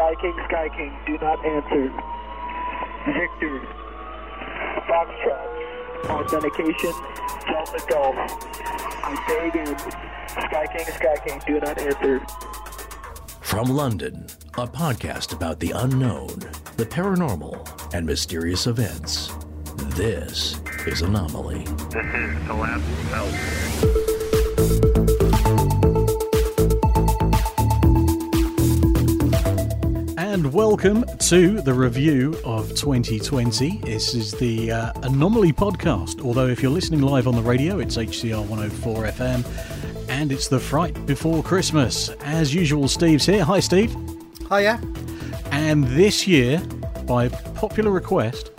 Sky King, Sky King, do not answer. Victor, Foxtrot, authentication, Delta Golf. I say again, Sky King, Sky King, do not answer. From London, a podcast about the unknown, the paranormal, and mysterious events. This is Anomaly. This is the last house. And welcome to the review of 2020. This is the uh, Anomaly podcast. Although, if you're listening live on the radio, it's HCR 104 FM and it's the Fright Before Christmas. As usual, Steve's here. Hi, Steve. Hiya. And this year, by popular request,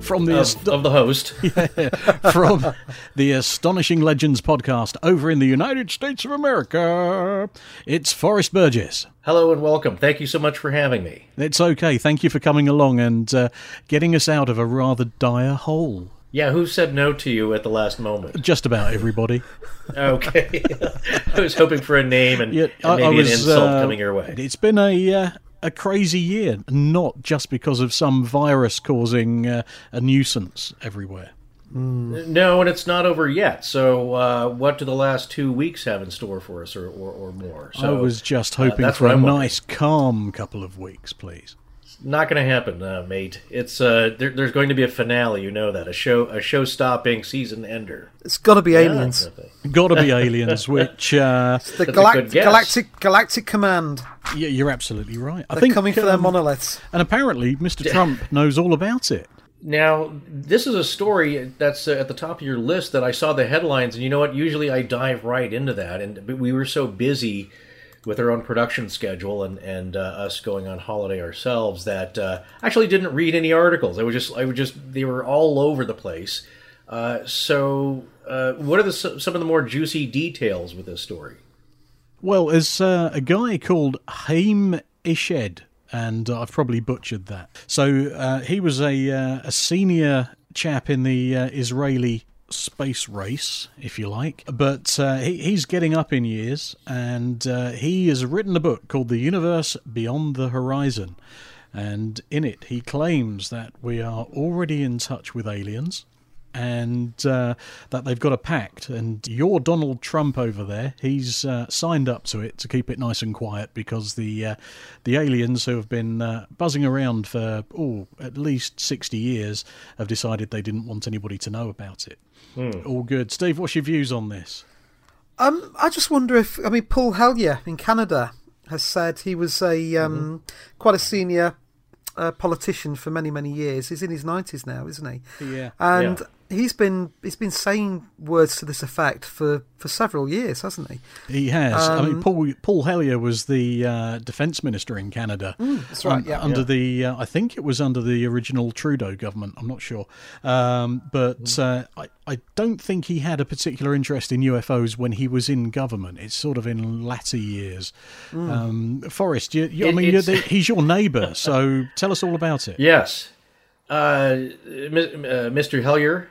from the ast- of, of the host. from the Astonishing Legends podcast over in the United States of America, it's Forrest Burgess. Hello and welcome. Thank you so much for having me. It's okay. Thank you for coming along and uh, getting us out of a rather dire hole. Yeah, who said no to you at the last moment? Just about everybody. Okay. I was hoping for a name and, Yeah, and maybe was, an insult uh, coming your way. It's been a uh, a crazy year, not just because of some virus causing uh, a nuisance everywhere. No, and it's not over yet. So, uh, what do the last two weeks have in store for us, or, or, or more? So, I was just uh, hoping that's for a nice, calm couple of weeks, please. Not going to happen, uh, mate. It's uh, there, there's going to be a finale. You know that a show, a show-stopping season ender. It's got to be aliens. Yeah, that's Got to be aliens, which uh, The That's galact- galactic galactic command. yeah, you're absolutely right. I They're think coming for their um, monoliths. and apparently Mr. Trump knows all about it. Now, this is a story that's uh, at the top of your list that I saw the headlines, and you know what? Usually I dive right into that, and but we were so busy with our own production schedule and and uh, us going on holiday ourselves that uh, actually didn't read any articles. I was just I would just they were all over the place. Uh, so, uh, what are the some of the more juicy details with this story? Well, there's uh, a guy called Haim Ished, and I've probably butchered that. So uh, he was a a senior chap in the Israeli space race, if you like. But uh, he, he's getting up in years, and uh, he has written a book called The Universe Beyond the Horizon. And in it, he claims that we are already in touch with aliens and uh, that they've got a pact. And your Donald Trump over there, he's uh, signed up to it to keep it nice and quiet because the uh, the aliens who have been uh, buzzing around for oh at least sixty years have decided they didn't want anybody to know about it. All good, Steve. What's your views on this? Um, I just wonder if I mean Paul Hellyer in Canada has said he was a um, quite a senior uh, politician for many many years. He's in his nineties now, isn't he? Yeah. And Yeah. He's been he's been saying words to this effect for, for several years, hasn't he? He has. I mean, Um, Paul Paul Hellyer was the uh, defence minister in Canada. that's right, un- yeah. Under the, uh, I think it was under the original Trudeau government. I'm not sure, um, but uh, I I don't think he had a particular interest in UFOs when he was in government. It's sort of in latter years. Um, Forrest, you, you, I mean, you're the, he's your neighbour, so tell us all about it. Yes, uh, uh, Mr. Hellyer.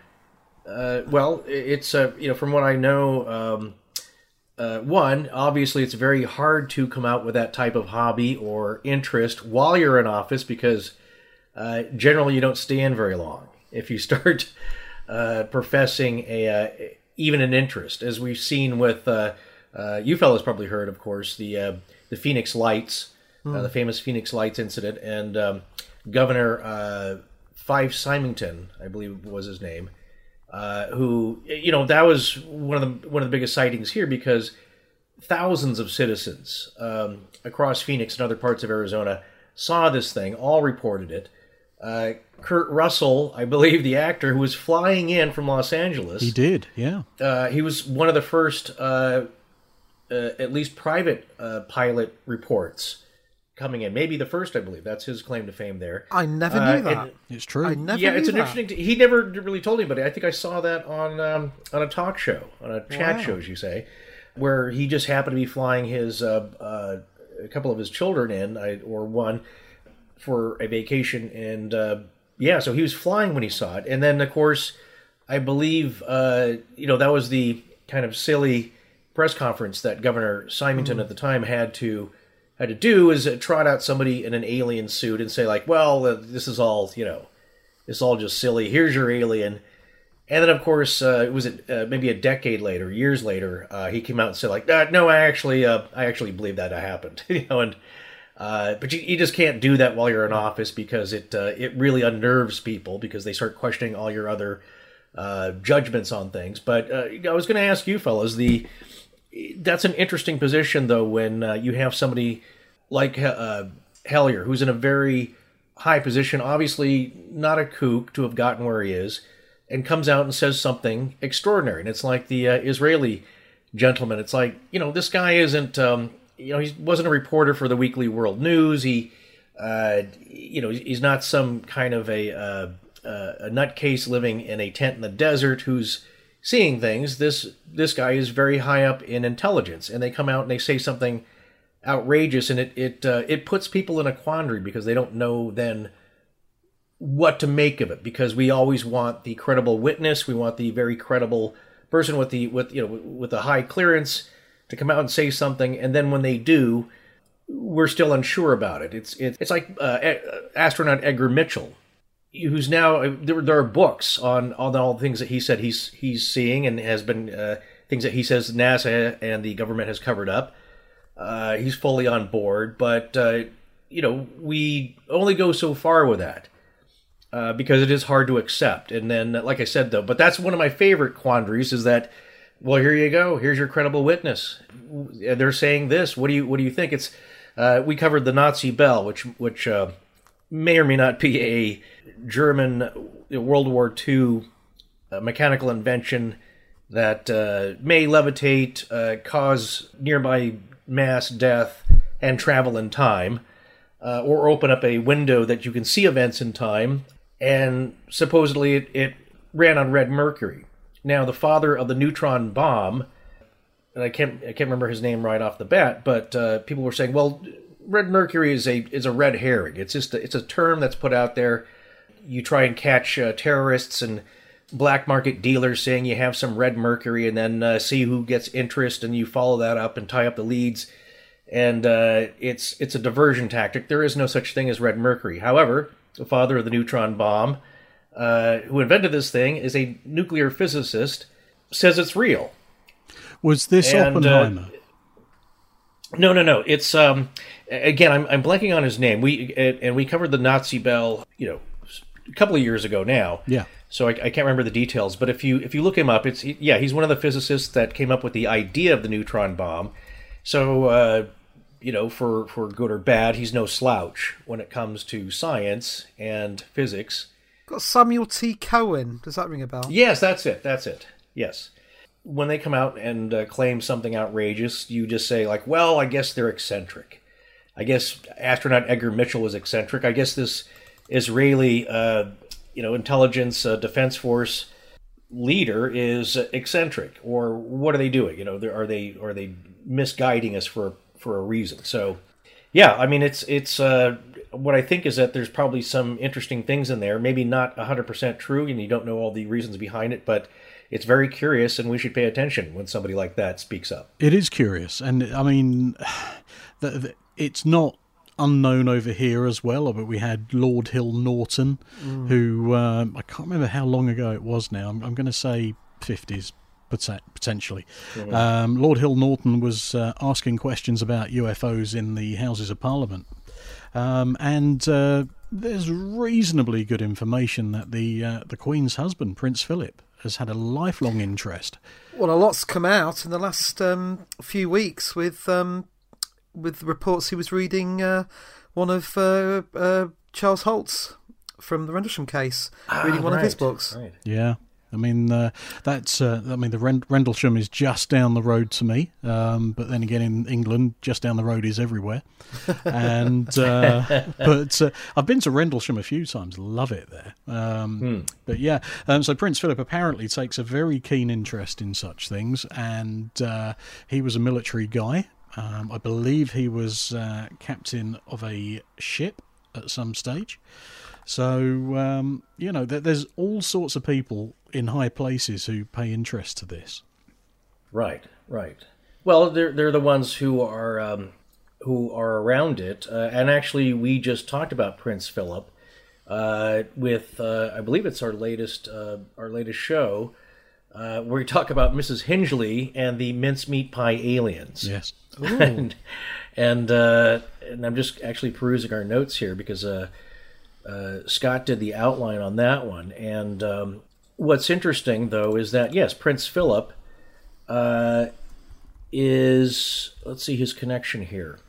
Uh, well, it's uh, you know from what I know. Um, uh, one, obviously, it's very hard to come out with that type of hobby or interest while you're in office because uh, generally you don't stay in very long if you start uh, professing a uh, even an interest, as we've seen with uh, uh, you fellows probably heard, of course, the uh, the Phoenix Lights, uh, the famous Phoenix Lights incident, and um, Governor uh, Fife Symington, I believe was his name, uh, who you know that was one of the one of the biggest sightings here because thousands of citizens um, across Phoenix and other parts of Arizona saw this thing, all reported it. Uh, Kurt Russell, I believe the actor who was flying in from Los Angeles, He did, yeah. uh, he was one of the first, uh, uh, at least private uh, pilot reports coming in. Maybe the first, I believe. That's his claim to fame there. I never Uh, knew that. and- It's true. I never yeah, knew it's an that. interesting. He never really told anybody. I think I saw that on um, on a talk show, on a chat Wow. show, as you say, where he just happened to be flying his uh, uh, a couple of his children in, I, or one, for a vacation, and uh, yeah, so he was flying when he saw it, and then of course, I believe uh, you know that was the kind of silly press conference that Governor Symington at the time had to had to do is trot out somebody in an alien suit and say like, "Well, uh, this is all you know, it's all just silly. Here's your alien." And then, of course, uh, it was uh, maybe a decade later, years later, uh, he came out and said like, uh, "No, I actually, I actually believe that happened." you know, and but you, you just can't do that while you're in office because it it really unnerves people because they start questioning all your other judgments on things. But I was going to ask you, fellas, the that's an interesting position though when uh, you have somebody like uh, Hellyer who's in a very high position, obviously not a kook to have gotten where he is, and comes out and says something extraordinary. And it's like the uh, Israeli gentleman. It's like you know this guy isn't um, you know he wasn't a reporter for the Weekly World News. He uh, you know he's not some kind of a uh, uh, a nutcase living in a tent in the desert who's seeing things. This this guy is very high up in intelligence, and they come out and they say something outrageous, and it it uh, it puts people in a quandary because they don't know then what to make of it. Because we always want the credible witness, we want the very credible person with the with you know with the high clearance to come out and say something, and then when they do, we're still unsure about it. It's it's, it's like uh, astronaut Edgar Mitchell who's now there, there are books on on all the things that he said he's he's seeing and has been uh, things that he says NASA and the government has covered up. Uh, he's fully on board, but uh, you know we only go so far with that uh, because it is hard to accept. And then, like I said, though, but that's one of my favorite quandaries is that. Well, here you go. Here's your credible witness. They're saying this. What do you What do you think? It's uh, we covered the Nazi bell, which which uh, may or may not be a German World War II uh, mechanical invention that uh, may levitate, uh, cause nearby mass death, and travel in time, uh, or open up a window that you can see events in time. And supposedly it, it ran on red mercury. Now, the father of the neutron bomb, and I can't I can't remember his name right off the bat, but uh, people were saying, well, red mercury is a is a red herring. It's just a, it's a term that's put out there. You try and catch uh, terrorists and black market dealers saying you have some red mercury and then uh, see who gets interest and you follow that up and tie up the leads. And uh, it's it's a diversion tactic. There is no such thing as red mercury. However the father of the neutron bomb uh, who invented this thing is a nuclear physicist says it's real. Was this And, uh, oppenheimer? no no no. It's um again i'm, I'm blanking on his name we and we covered the nazi bell you know a couple of years ago now yeah so I, I can't remember the details, but if you if you look him up, it's yeah, he's one of the physicists that came up with the idea of the neutron bomb. So uh, you know, for for good or bad, he's no slouch when it comes to science and physics. Got Samuel T. Cohen. Does that ring a bell? Yes, that's it. That's it. Yes. When they come out and uh, claim something outrageous, you just say like, "Well, I guess they're eccentric." I guess astronaut Edgar Mitchell was eccentric. I guess this Israeli, uh, you know, intelligence uh, defense force leader is eccentric, or what are they doing? You know, are they are they misguiding us for for a reason? So, yeah, I mean, it's it's uh, what I think is that there's probably some interesting things in there. Maybe not 100% true, and you don't know all the reasons behind it, but it's very curious, and we should pay attention when somebody like that speaks up. It is curious, and I mean, the, it's not unknown over here as well. But we had Lord Hill Norton, who um, I can't remember how long ago it was now. I'm, I'm going to say fifties. Potentially, um, Lord Hill Norton was uh, asking questions about UFOs in the Houses of Parliament, um, and uh, there's reasonably good information that the uh, the Queen's husband, Prince Philip, has had a lifelong interest Well, a lot's come out in the last um, few weeks with um, with reports he was reading uh, one of uh, uh, Charles Holt's from the Rendlesham case, reading one of his books. Right. Yeah. I mean, uh, that's. Uh, I mean, the Rend- Rendlesham is just down the road to me, um, but then again, in England, just down the road is everywhere. And uh, but uh, I've been to Rendlesham a few times. Love it there. Um, But yeah, um, so Prince Philip apparently takes a very keen interest in such things, and uh, he was a military guy. Um, I believe he was uh, captain of a ship at some stage. So um, you know, there's all sorts of people in high places who pay interest to this. Right, right. Well, they're they're the ones who are um, who are around it. Uh, and actually, we just talked about Prince Philip uh, with uh, I believe it's our latest uh, our latest show uh, where we talk about Mrs. Hingley and the mincemeat pie aliens. Yes. and and uh, and I'm just actually perusing our notes here because uh, uh, Scott did the outline on that one. And um, what's interesting though is that yes, Prince Philip uh, is let's see his connection here.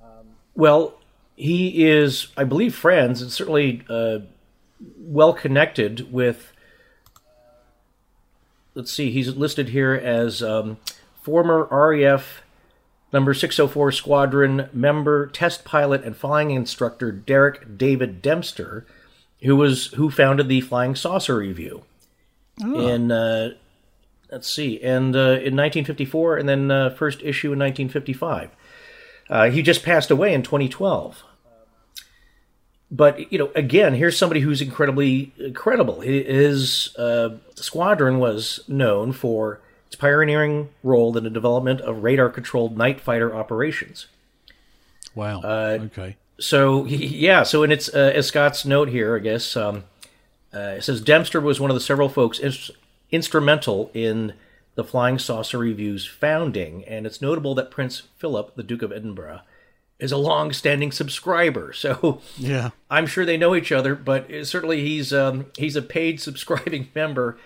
Um, well, he is, I believe, friends and certainly uh, well connected with. Let's see, he's listed here as um, former RAF number 604 Squadron member, test pilot, and flying instructor Derek David Dempster, who was who founded the Flying Saucer Review in uh, let's see, and uh, in 1954, and then uh, first issue in 1955. Uh, he just passed away in 2012. But you know, again, here's somebody who's incredibly credible. His uh, squadron was known for its pioneering role in the development of radar-controlled night fighter operations. Wow. Uh, okay. So yeah, so in its uh, as Scott's note here, I guess um, uh, it says Dempster was one of the several folks ins- instrumental in the Flying Saucer Review's founding, and it's notable that Prince Philip, the Duke of Edinburgh, is a long-standing subscriber. So Yeah. I'm sure they know each other, but certainly he's um, he's a paid subscribing member,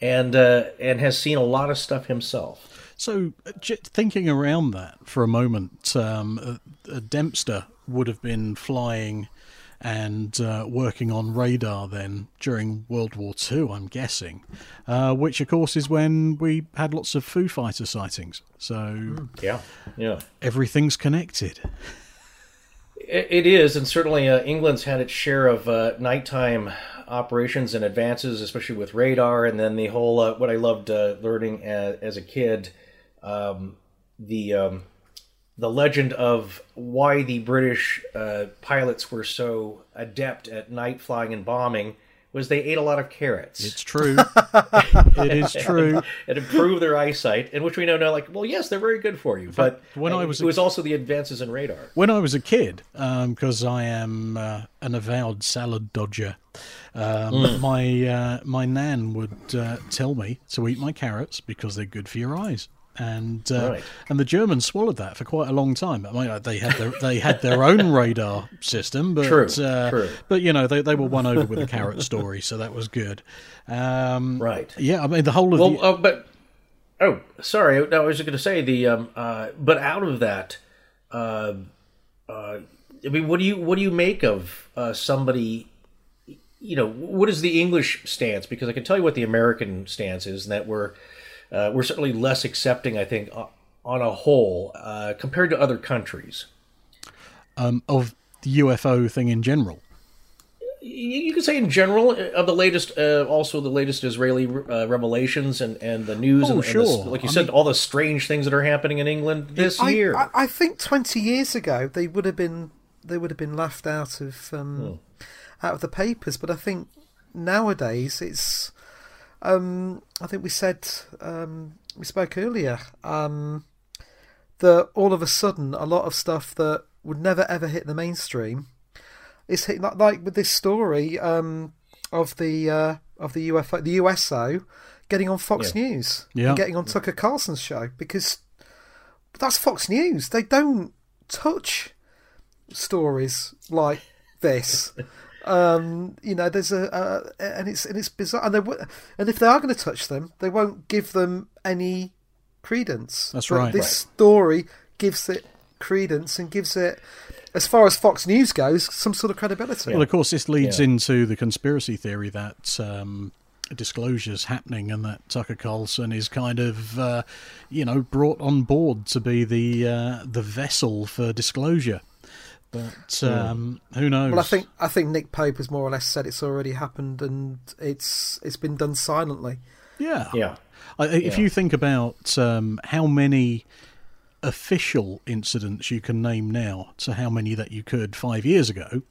and uh, and has seen a lot of stuff himself. So, uh, thinking around that for a moment, um, Dempster would have been flying and uh, working on radar then during World War Two, I'm guessing, uh, which of course is when we had lots of Foo Fighter sightings. So Yeah, yeah. everything's connected. It it is, and certainly uh, England's had its share of uh, nighttime operations and advances, especially with radar, and then the whole uh, what I loved uh, learning as, as a kid, um, the um, the legend of why the British uh, pilots were so adept at night flying and bombing was they ate a lot of carrots. It's true. it is true. it improved their eyesight, and which we know now, like, well, yes, they're very good for you. But when I was it was also the advances in radar. When I was a kid, because I am uh, an avowed salad dodger, um, my uh, my nan would uh, tell me to eat my carrots because they're good for your eyes. And uh, Right. and the Germans swallowed that for quite a long time. I mean, they had their they had their own radar system, but True, uh, true. but you know they, they were won over with a carrot story, so that was good. Um, Right. Yeah, I mean the whole of Well, the, uh, but oh, sorry. I was going to say the um, uh, but out of that, uh, uh, I mean, what do you what do you make of uh, somebody? You know, what is the English stance? Because I can tell you what the American stance is, and that we're uh, we're certainly less accepting. I think uh, on a whole uh, compared to other countries. um, of the UFO thing in general. You you could say in general uh, of the latest, uh, also the latest Israeli uh, revelations and, and the news, Oh, and, and the- sure. like you I said, mean- all the strange things that are happening in England this I, year. I, I think twenty years ago they would have been they would have been laughed out of um, out of the papers, but I think nowadays it's. Um, I think we said um, we spoke earlier um, that all of a sudden a lot of stuff that would never ever hit the mainstream is hitting like, like with this story um, of the uh, of the UFO the USO getting on Fox Yeah. News Yeah. and getting on Tucker Carlson's show because that's Fox News. They don't touch stories like this. Um, you know, there's a, uh, and it's and it's bizarre, and they and if they are going to touch them, they won't give them any credence. That's But right. This story gives it credence and gives it, as far as Fox News goes, some sort of credibility. Well, of course, this leads Yeah. into the conspiracy theory that um, disclosure's happening and that Tucker Carlson is kind of, uh, you know, brought on board to be the uh, the vessel for disclosure. But um, who knows? Well, I think I think Nick Pope has more or less said it's already happened and it's it's been done silently. yeah, yeah, I- If Yeah. you think about um, how many official incidents you can name now to how many that you could five years ago.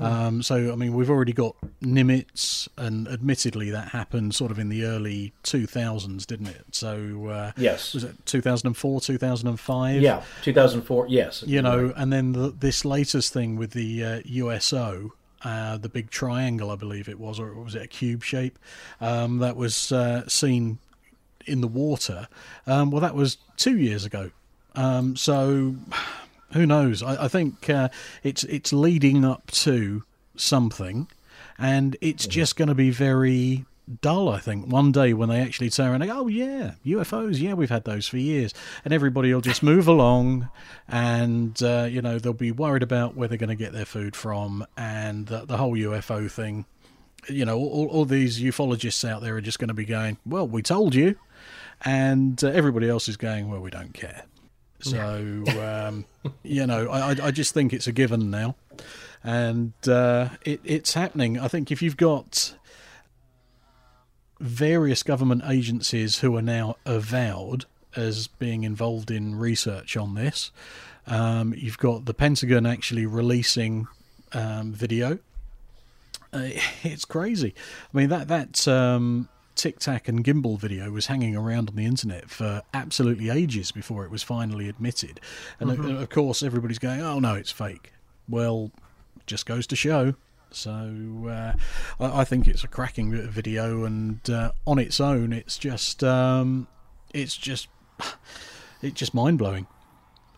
Um, so, I mean, we've already got Nimitz, and admittedly, that happened sort of in the early 2000s, didn't it? So, uh, Yes. was it 2004, 2005? Yeah, 2004. Yes, you know, and then the, this latest thing with the uh, USO, uh, the big triangle, I believe it was, or was it a cube shape, um, that was uh, seen in the water. Um, well, that was two years ago. Um, so who knows? I, I think uh, it's it's leading up to something, and it's just going to be very dull. I think one day when they actually turn around and go, "Oh yeah, UFOs, yeah, we've had those for years," and everybody will just move along, and uh, you know they'll be worried about where they're going to get their food from, and the, the whole UFO thing. You know, all, all these ufologists out there are just going to be going, "Well, we told you," and uh, everybody else is going, "Well, we don't care." So um, you know, I, I- just think it's a given now, and uh, it, it's happening. I think if you've got various government agencies who are now avowed as being involved in research on this, um, you've got the Pentagon actually releasing um, video. Uh, it's crazy. I mean that that um, Tic Tac and Gimbal video was hanging around on the internet for absolutely ages before it was finally admitted, and of- of course everybody's going, "Oh no, it's fake." Well, just goes to show. So uh, I, I think it's a cracking video, and uh, on its own, it's just um, it's just it's just mind blowing.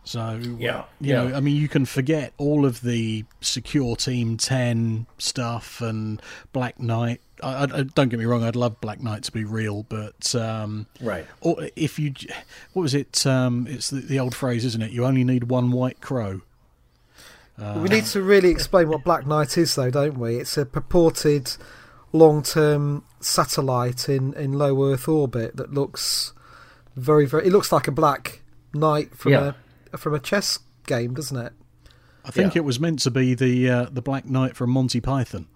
So uh, Yeah, you know, yeah. I mean, you can forget all of the secure Team Ten stuff and Black Knight. I, I, don't get me wrong, I'd love Black Knight to be real, but um, Right. Or if you, what was it? Um, it's the, the old phrase, isn't it? You only need one white crow. we need to really explain what Black Knight is, though, don't we? It's a purported long-term satellite in, in low Earth orbit that looks very, very. It looks like a black knight from Yeah. a from a chess game, doesn't it? I think Yeah. it was meant to be the uh, the Black Knight from Monty Python.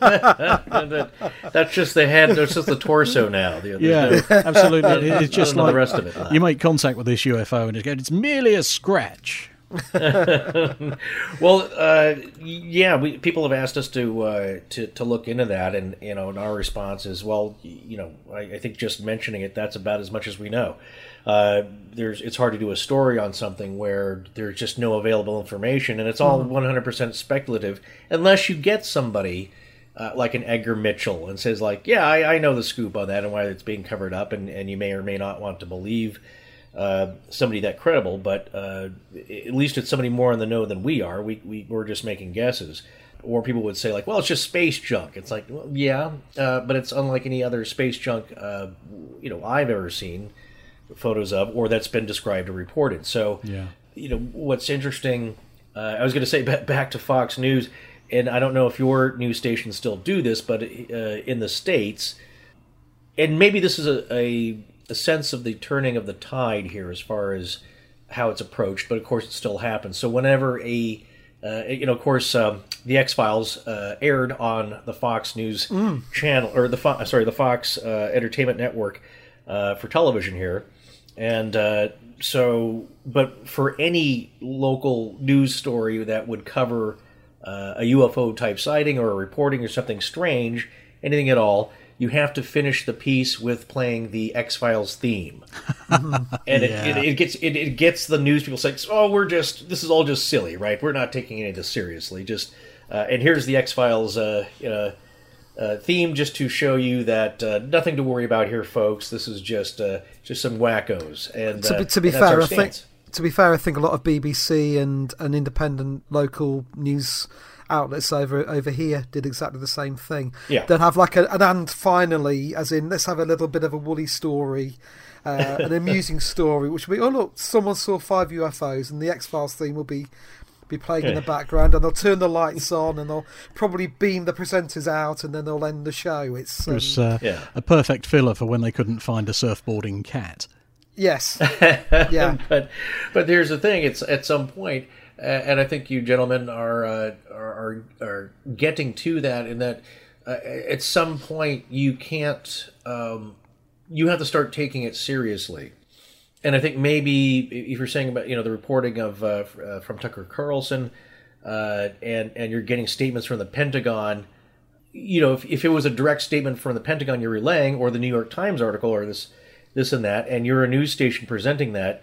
That- that's just the head. That's just the torso now. The- there's Yeah, no- absolutely. It's just like the rest of it. you make contact with this UFO and it's it's merely a scratch. Well, uh, yeah, we, people have asked us to uh, to to look into that, and you know, and our response is, well, you know, I, I think just mentioning it, that's about as much as we know. Uh, there's, it's hard to do a story on something where there's just no available information, and it's all 100% speculative, unless you get somebody. Uh, like an Edgar Mitchell, and says like, "Yeah, I, I know the scoop on that and why it's being covered up, and, and you may or may not want to believe uh, somebody that credible, but uh, at least it's somebody more in the know than we are. We, we we're just making guesses. Or people would say like, well, it's just space junk. It's like, well, yeah, uh, but it's unlike any other space junk uh, you know I've ever seen photos of, or that's been described or reported. So, Yeah. you know, what's interesting. Uh, I was going to say ba- back to Fox News, and I don't know if your news stations still do this, but uh, in the states, and maybe this is a, a, a sense of the turning of the tide here as far as how it's approached, but of course it still happens. So whenever a uh, you know, of course, um, the X Files uh, aired on the Fox News channel, or the Fo- sorry, the Fox uh, Entertainment Network uh, for television here, and uh, so, but for any local news story that would cover uh, a UFO type sighting or a reporting or something strange, anything at all, you have to finish the piece with playing the X Files theme, and it, it, it gets it, it gets the news people saying, "Oh, we're just this is all just silly, right? We're not taking any of this seriously." Just uh, and here's the X Files uh, uh, uh, theme just to show you that uh, nothing to worry about here, folks. This is just uh, just some wackos. And To uh, be, to be fair, I think to be fair, I think a lot of BBC and, and independent local news outlets over over here did exactly the same thing. Yeah. they'd have like a, an and finally, as in let's have a little bit of a woolly story. Uh, an amusing story, which will be, oh look, someone saw five UFOs, and the X Files theme will be be playing in the background, and they'll turn the lights on, and they'll probably beam the presenters out, and then they'll end the show. It's It um, was uh, Yeah. a perfect filler for when they couldn't find a surfboarding cat. yes, yeah, but but here's the thing: it's at some point, uh, and I think you gentlemen are uh, are, are are getting to that. In that, uh, at some point, you can't. Um, you have to start taking it seriously, and I think maybe if you're saying about you know the reporting of uh, uh, from Tucker Carlson, uh, and and you're getting statements from the Pentagon, you know if, if it was a direct statement from the Pentagon you're relaying, or the New York Times article, or this this and that, and you're a news station presenting that,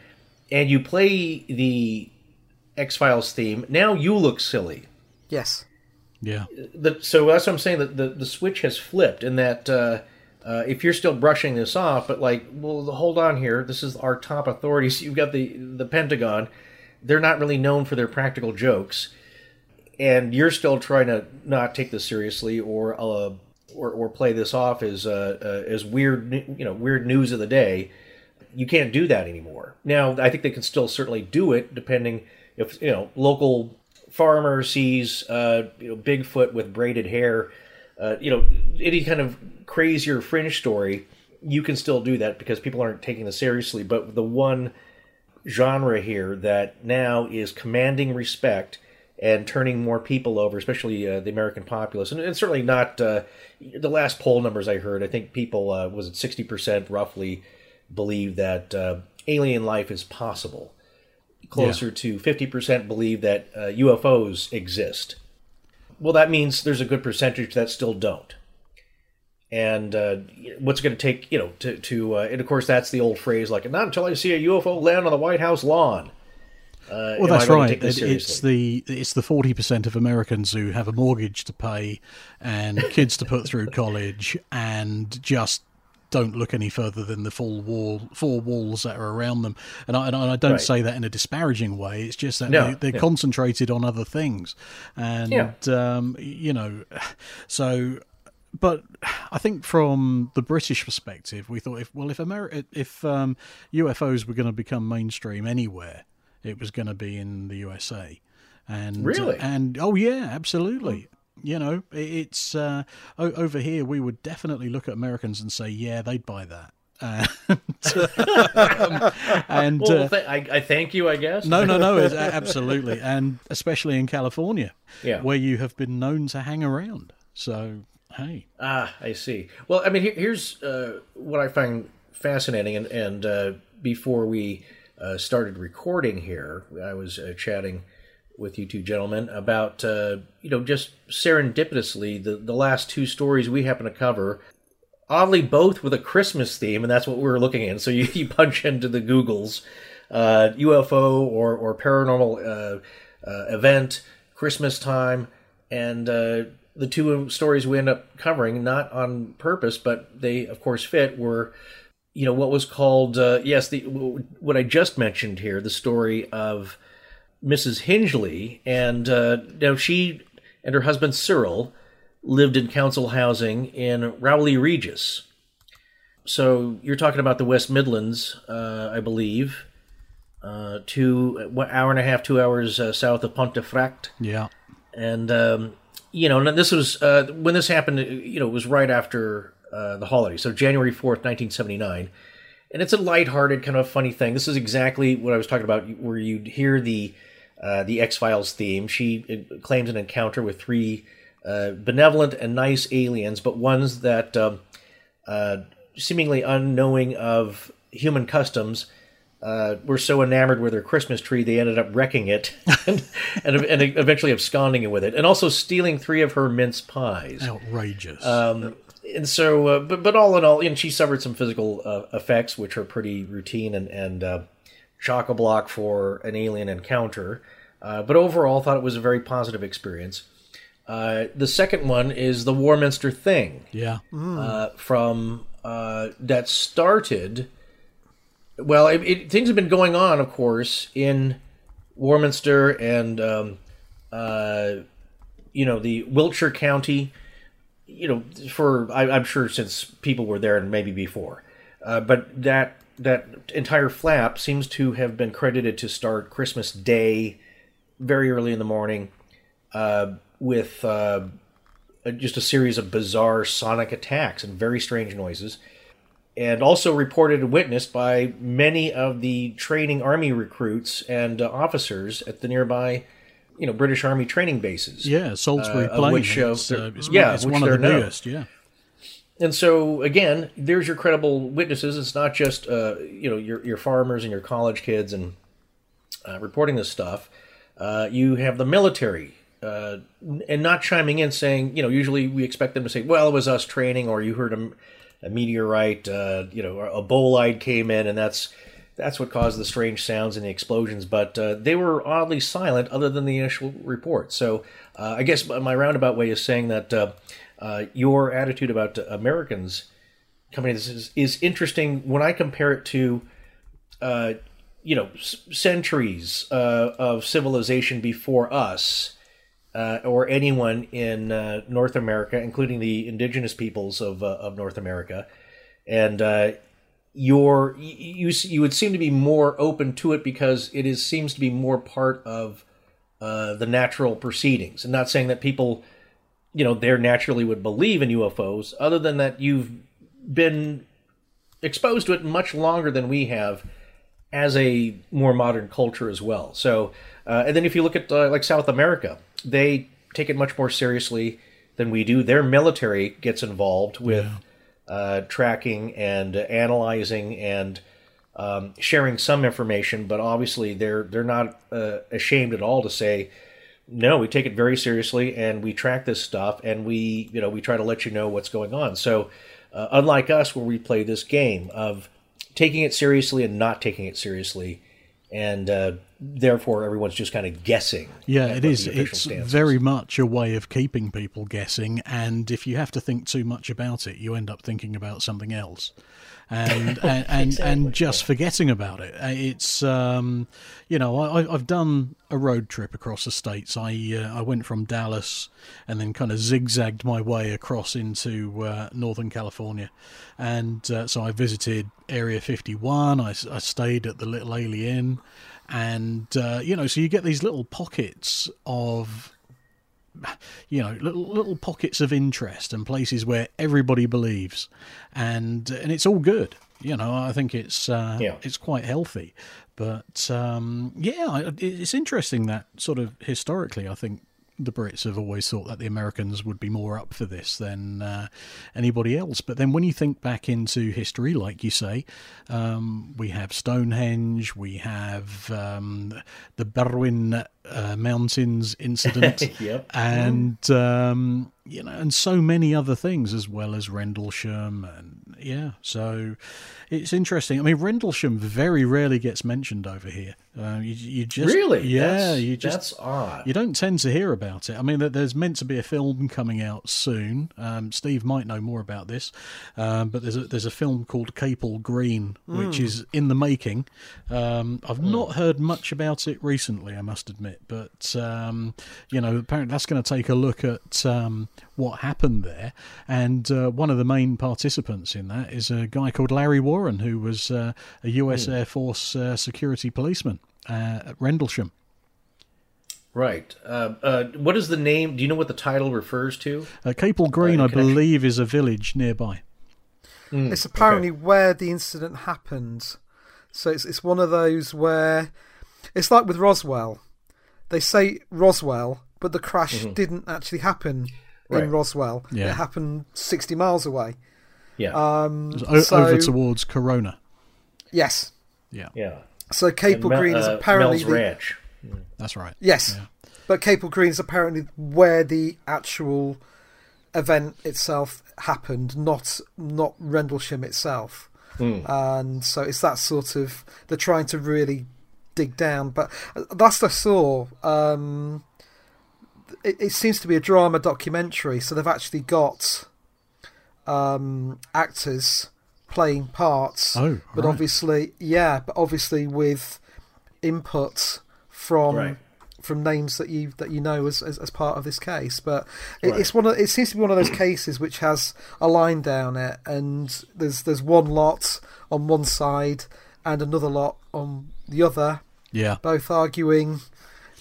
and you play the X Files theme, now you look silly. Yes. Yeah. The, so that's what I'm saying. That the, the switch has flipped, in that uh, if you're still brushing this off, but like, well, hold on here. This is our top authorities. You've got the the Pentagon. They're not really known for their practical jokes, and you're still trying to not take this seriously or uh, or, or play this off as uh, uh, as weird, you know, weird news of the day. You can't do that anymore. Now, I think they can still certainly do it, depending if you know local farmer sees uh, you know Bigfoot with braided hair, uh, you know any kind of crazier fringe story, you can still do that because people aren't taking this seriously. But the one genre here that now is commanding respect and turning more people over, especially uh, the American populace, and, and certainly not uh, the last poll numbers I heard. I think people uh, was it sixty percent roughly believe that uh, alien life is possible closer to 50% believe that uh, UFOs exist. Well, that means there's a good percentage that still don't. And uh, what's going to take, you know, to, to uh, and of course, that's the old phrase like, not until I see a UFO land on the White House lawn. Uh, Well, that's right. It- it's the it's the forty percent of Americans who have a mortgage to pay and kids to put through college and just don't look any further than the full wall four walls that are around them. And I, and I don't Right. say that in a disparaging way. It's just that No, they, they're yeah. concentrated on other things, and Yeah. um, you know, so but I think from the British perspective, we thought if well, if America, if um, UFOs were going to become mainstream anywhere, it was going to be in the USA. And Really? and oh yeah, absolutely. You know, it's uh, over here. We would definitely look at Americans and say, yeah, they'd buy that. And, um, and Well, uh, th- I, I thank you, I guess. no, no, no, absolutely, and especially in California, Yeah. where you have been known to hang around. So hey, Ah, I see. Well, I mean, here, here's uh, what I find fascinating, and, and uh, before we uh, started recording here, I was uh, chatting with you two gentlemen about uh, you know just serendipitously the the last two stories we happen to cover. Oddly, both with a Christmas theme, and that's what we were looking at. So you, you punch into the Googles, uh, UFO or or paranormal uh, uh, event, Christmas time, and uh, the two stories we end up covering, not on purpose, but they of course fit, were you know what was called uh, yes the what I just mentioned here, the story of Mrs. Hingley, and uh, now she and her husband Cyril lived in council housing in Rowley Regis. So you're talking about the West Midlands, uh, I believe, uh, two one hour and a half, two hours uh, south of Pontefract yeah, and um, you know, and this was uh, when this happened. You know, it was right after uh, the holiday, so January fourth, nineteen seventy nine, and it's a lighthearted kind of funny thing. This is exactly what I was talking about, where you'd hear the uh, the X Files theme. She uh, claims an encounter with three uh, benevolent and nice aliens, but ones that um, uh, seemingly unknowing of human customs uh, were so enamored with their Christmas tree they ended up wrecking it and, and, and eventually absconding with it, and also stealing three of her mince pies. outrageous. Um, and so, uh, but but all in all, and she suffered some physical uh, effects, which are pretty routine and and uh, chock a block for an alien encounter. Uh, but overall, thought it was a very positive experience. Uh, the second one is the Warminster thing yeah, uh, from uh, that started. Well, it, it, things have been going on, of course, in Warminster and um, uh, you know the Wiltshire County. You know, for I, I'm sure since people were there and maybe before, uh, but that that entire flap seems to have been credited to start Christmas Day, very early in the morning, uh, with uh, just a series of bizarre sonic attacks and very strange noises, and also reported and witnessed by many of the training army recruits and uh, officers at the nearby, you know, British Army training bases. yeah, Salisbury uh, Plain. which, uh, it's, uh, it's, yeah, it's one of the biggest. Yeah, and so again, there's your credible witnesses. It's not just uh, you know your your farmers and your college kids and uh, reporting this stuff. Uh, you have the military uh, and not chiming in saying, you know, usually we expect them to say, well, it was us training, or you heard a, a meteorite, uh, you know, a bolide came in, and that's that's what caused the strange sounds and the explosions. But uh, they were oddly silent, other than the initial report. So uh, I guess my roundabout way is saying that uh, uh, your attitude about Americans coming is, is interesting when I compare it to you know centuries uh, of civilization before us uh, or anyone in uh, North America, including the indigenous peoples of uh, of North America, and uh, your you you would seem to be more open to it because it is seems to be more part of uh, the natural proceedings. And not saying that people, you know, there naturally would believe in UFOs, other than that you've been exposed to it much longer than we have as a more modern culture as well. So, uh, and then if you look at uh, like South America, they take it much more seriously than we do. Their military gets involved with yeah. uh, tracking and analyzing and um, sharing some information, but obviously they're they're not uh, ashamed at all to say. No, we take it very seriously, and we track this stuff, and we, you know, we try to let you know what's going on. So, uh, unlike us, where we play this game of taking it seriously and not taking it seriously, and uh, therefore everyone's just kind of guessing. Yeah, it is. It's very much a way of keeping people guessing, and if you have to think too much about it, you end up thinking about something else and and and, exactly. and, just forgetting about it. Uh, it's um, you know I, have done a road trip across the states. I uh, I went from Dallas and then kind of zigzagged my way across into uh, Northern California, and uh, so I visited Area 51. I, I stayed at the Little Alien, and uh, you know so you get these little pockets of you know little little pockets of interest and places where everybody believes. And and it's all good. You know i think it's uh, yeah. it's quite healthy. But um, yeah it's interesting that sort of historically i think the Brits have always thought that the Americans would be more up for this than uh, anybody else. But then when you think back into history, like you say, um, we have Stonehenge, we have um, the Berwyn uh, Mountains incident, yep. and um, you know, and so many other things as well as Rendlesham, and yeah, so it's interesting. I mean, Rendlesham very rarely gets mentioned over here. Uh, you, you, just really, yeah, that's, you just that's odd. You don't tend to hear about it. I mean, there's meant to be a film coming out soon. Um, Steve might know more about this, um, but there's a there's a film called Capel Green, which mm. is in the making. Um, I've mm. not heard much about it recently, I must admit, but um, you know, apparently that's going to take a look at um, what happened there. And uh, one of the main participants in that is a guy called Larry Warren, who was uh, a U.S. Mm. Air Force uh, security policeman uh, at Rendlesham. Right. Uh, uh, what is the name? Do you know what the title refers to? Capel Green, I believe, is a village nearby. Mm, it's apparently okay. where the incident happened. So it's it's one of those where it's like with Roswell. They say Roswell, but the crash mm-hmm. didn't actually happen right. in Roswell. Yeah. It happened 60 miles away. Yeah. Um, o- so, over towards Corona. Yes. Yeah. Yeah. So Capel Mel, Green is uh, apparently. Mel's the, Ranch. That's right. Yes. Yeah. But Capel Green is apparently where the actual event itself happened, not not Rendlesham itself. Mm. And so it's that sort of they're trying to really dig down. But last I saw, um, it, it, seems to be a drama documentary, so they've actually got um, actors playing parts. Oh, but right. obviously, yeah, but obviously with input from. Right. From names that you that you know as, as, as part of this case, but it, right. it's one of it seems to be one of those cases which has a line down it, and there's there's one lot on one side and another lot on the other. Yeah, both arguing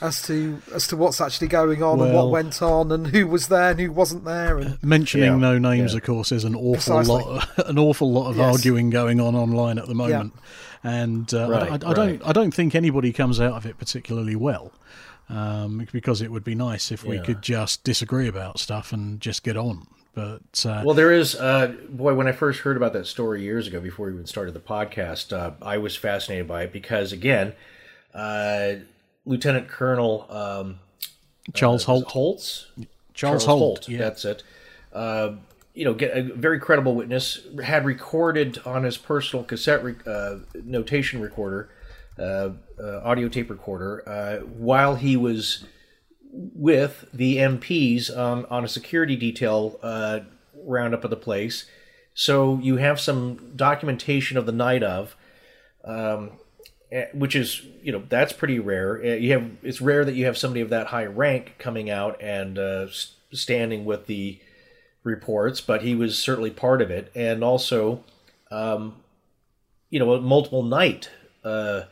as to as to what's actually going on well, and what went on and who was there and who wasn't there. And, mentioning yeah, no names, yeah. of course, is an awful Precisely. lot, an awful lot of yes. arguing going on online at the moment, yeah. and uh, right, I, I, I don't, I don't think anybody comes out of it particularly well. Um, because it would be nice if we could just disagree about stuff and just get on. But uh, Well, there is, uh, boy, when I first heard about that story years ago, before we even started the podcast, uh, I was fascinated by it because, again, uh, Lieutenant Colonel um, Charles uh, Holt, Holtz, Charles, Holt, yeah, that's it. Uh, you know, get a very credible witness had recorded on his personal cassette re- uh, notation recorder, uh, uh, audio tape recorder, uh, while he was with the MPs um, on a security detail uh, roundup of the place. So you have some documentation of the night of, um, which is you know that's pretty rare. Eh, You have it's rare that you have somebody of that high rank coming out and uh, standing with the reports, but he was certainly part of it, and also, um, you know, a multiple night uh,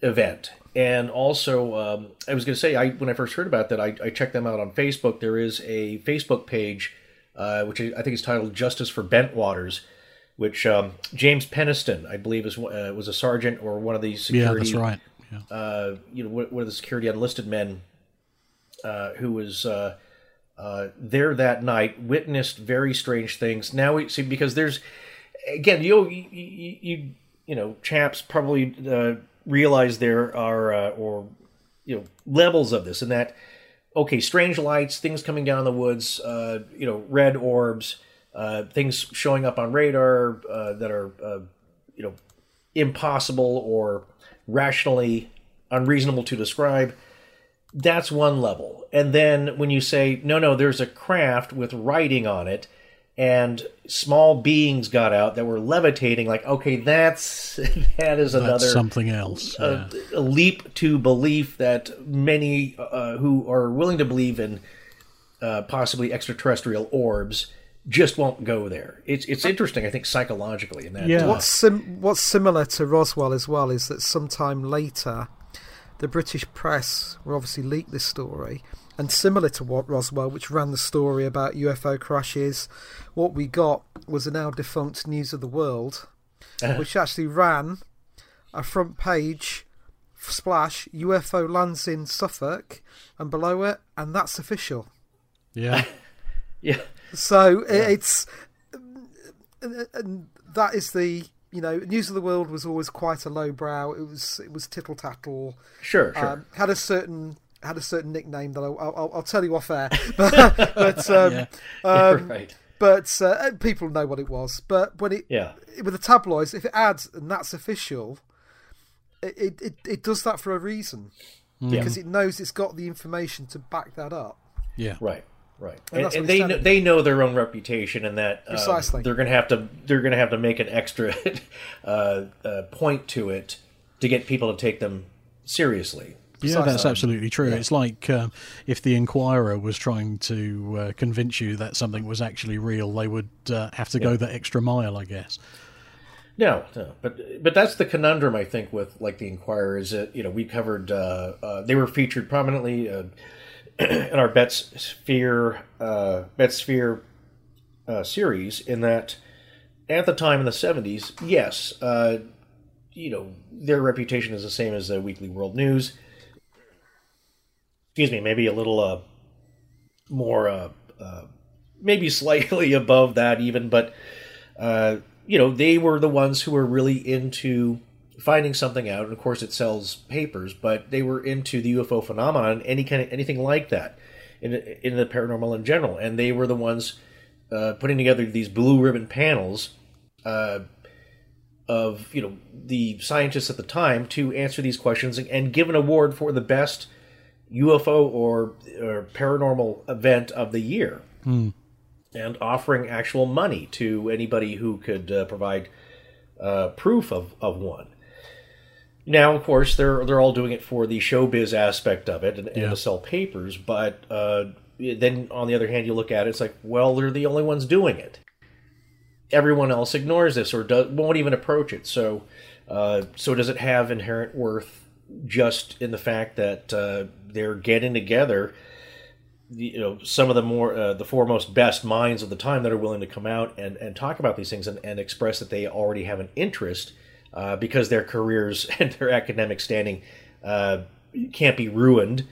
event. And also, um, I was going to say, I when I first heard about that, I, I checked them out on Facebook. There is a Facebook page, uh, which I think is titled "Justice for Bentwaters," which um, James Penniston, I believe, is uh, was a sergeant or one of yeah, security that's right. Yeah. uh, you know, one of the security enlisted men uh, who was uh, uh, there that night, witnessed very strange things. Now we see because there's again, you you you, you, know, chaps probably uh, realize there are uh, or you know levels of this and that. Okay, strange lights, things coming down the woods, uh, you know, red orbs, uh, things showing up on radar uh, that are uh, you know impossible or rationally unreasonable to describe. That's one level. And then when you say, no, no, there's a craft with writing on it, and small beings got out that were levitating, like, okay, that's that is another That's something else. a, yeah. a leap to belief that many uh, who are willing to believe in uh, possibly extraterrestrial orbs just won't go there. It's it's uh, interesting, I think, psychologically in that. Yeah. What's sim- what's similar to Roswell as well is that sometime later, the British press will obviously leak this story, and similar to what Roswell, which ran the story about UFO crashes, what we got was a now defunct News of the World, uh-huh. which actually ran a front page splash UFO lands in Suffolk, and below it, and that's official. yeah. Yeah. So i it's and, and that is the you know news of the world was always quite a lowbrow. It was it was tittle tattle. Sure, sure. Um, had a certain had a certain nickname that I'll, I'll, I'll tell you off air, but but um, Yeah. um, right. but uh, people know what it was. But when it Yeah. with the tabloids, if it adds and that's official, it it, it, it does that for a reason because it knows it's got the information to back that up. Yeah. Right, right, And and, and they know, they know their own reputation, and that uh, Precisely. they're going to have to they're going to have to make an extra uh, uh, point to it to get people to take them seriously. Yeah, that's absolutely true. It's like um, if the Enquirer was trying to uh, convince you that something was actually real, they would uh, have to go that extra mile, I guess. No, no, but but that's the conundrum I think with like the Enquirer is that you know we covered uh, uh, they were featured prominently uh, in our Betz Sphere uh, Betz Sphere uh, series in that at the time in the seventies, yes, uh, you know their reputation is the same as the Weekly World News. Excuse me, maybe a little uh, more, uh, uh, maybe slightly above that even, but uh, you know, they were the ones who were really into finding something out. And of course, it sells papers, but they were into the UFO phenomenon, any kind of anything like that, in in the paranormal in general. And they were the ones uh, putting together these blue ribbon panels uh, of you know the scientists at the time to answer these questions and, and give an award for the best UFO or, or paranormal event of the year and offering actual money to anybody who could uh, provide uh, proof of, of one. Now, of course, they're they're all doing it for the showbiz aspect of it and, and to sell papers. But uh, then, on the other hand, you look at it, it's like, well, they're the only ones doing it. Everyone else ignores this or does, won't even approach it. So, uh, so does it have inherent worth just in the fact that uh, they're getting together? you know some of the more uh, the foremost best minds of the time that are willing to come out and, and talk about these things and, and express that they already have an interest uh, because their careers and their academic standing uh, can't be ruined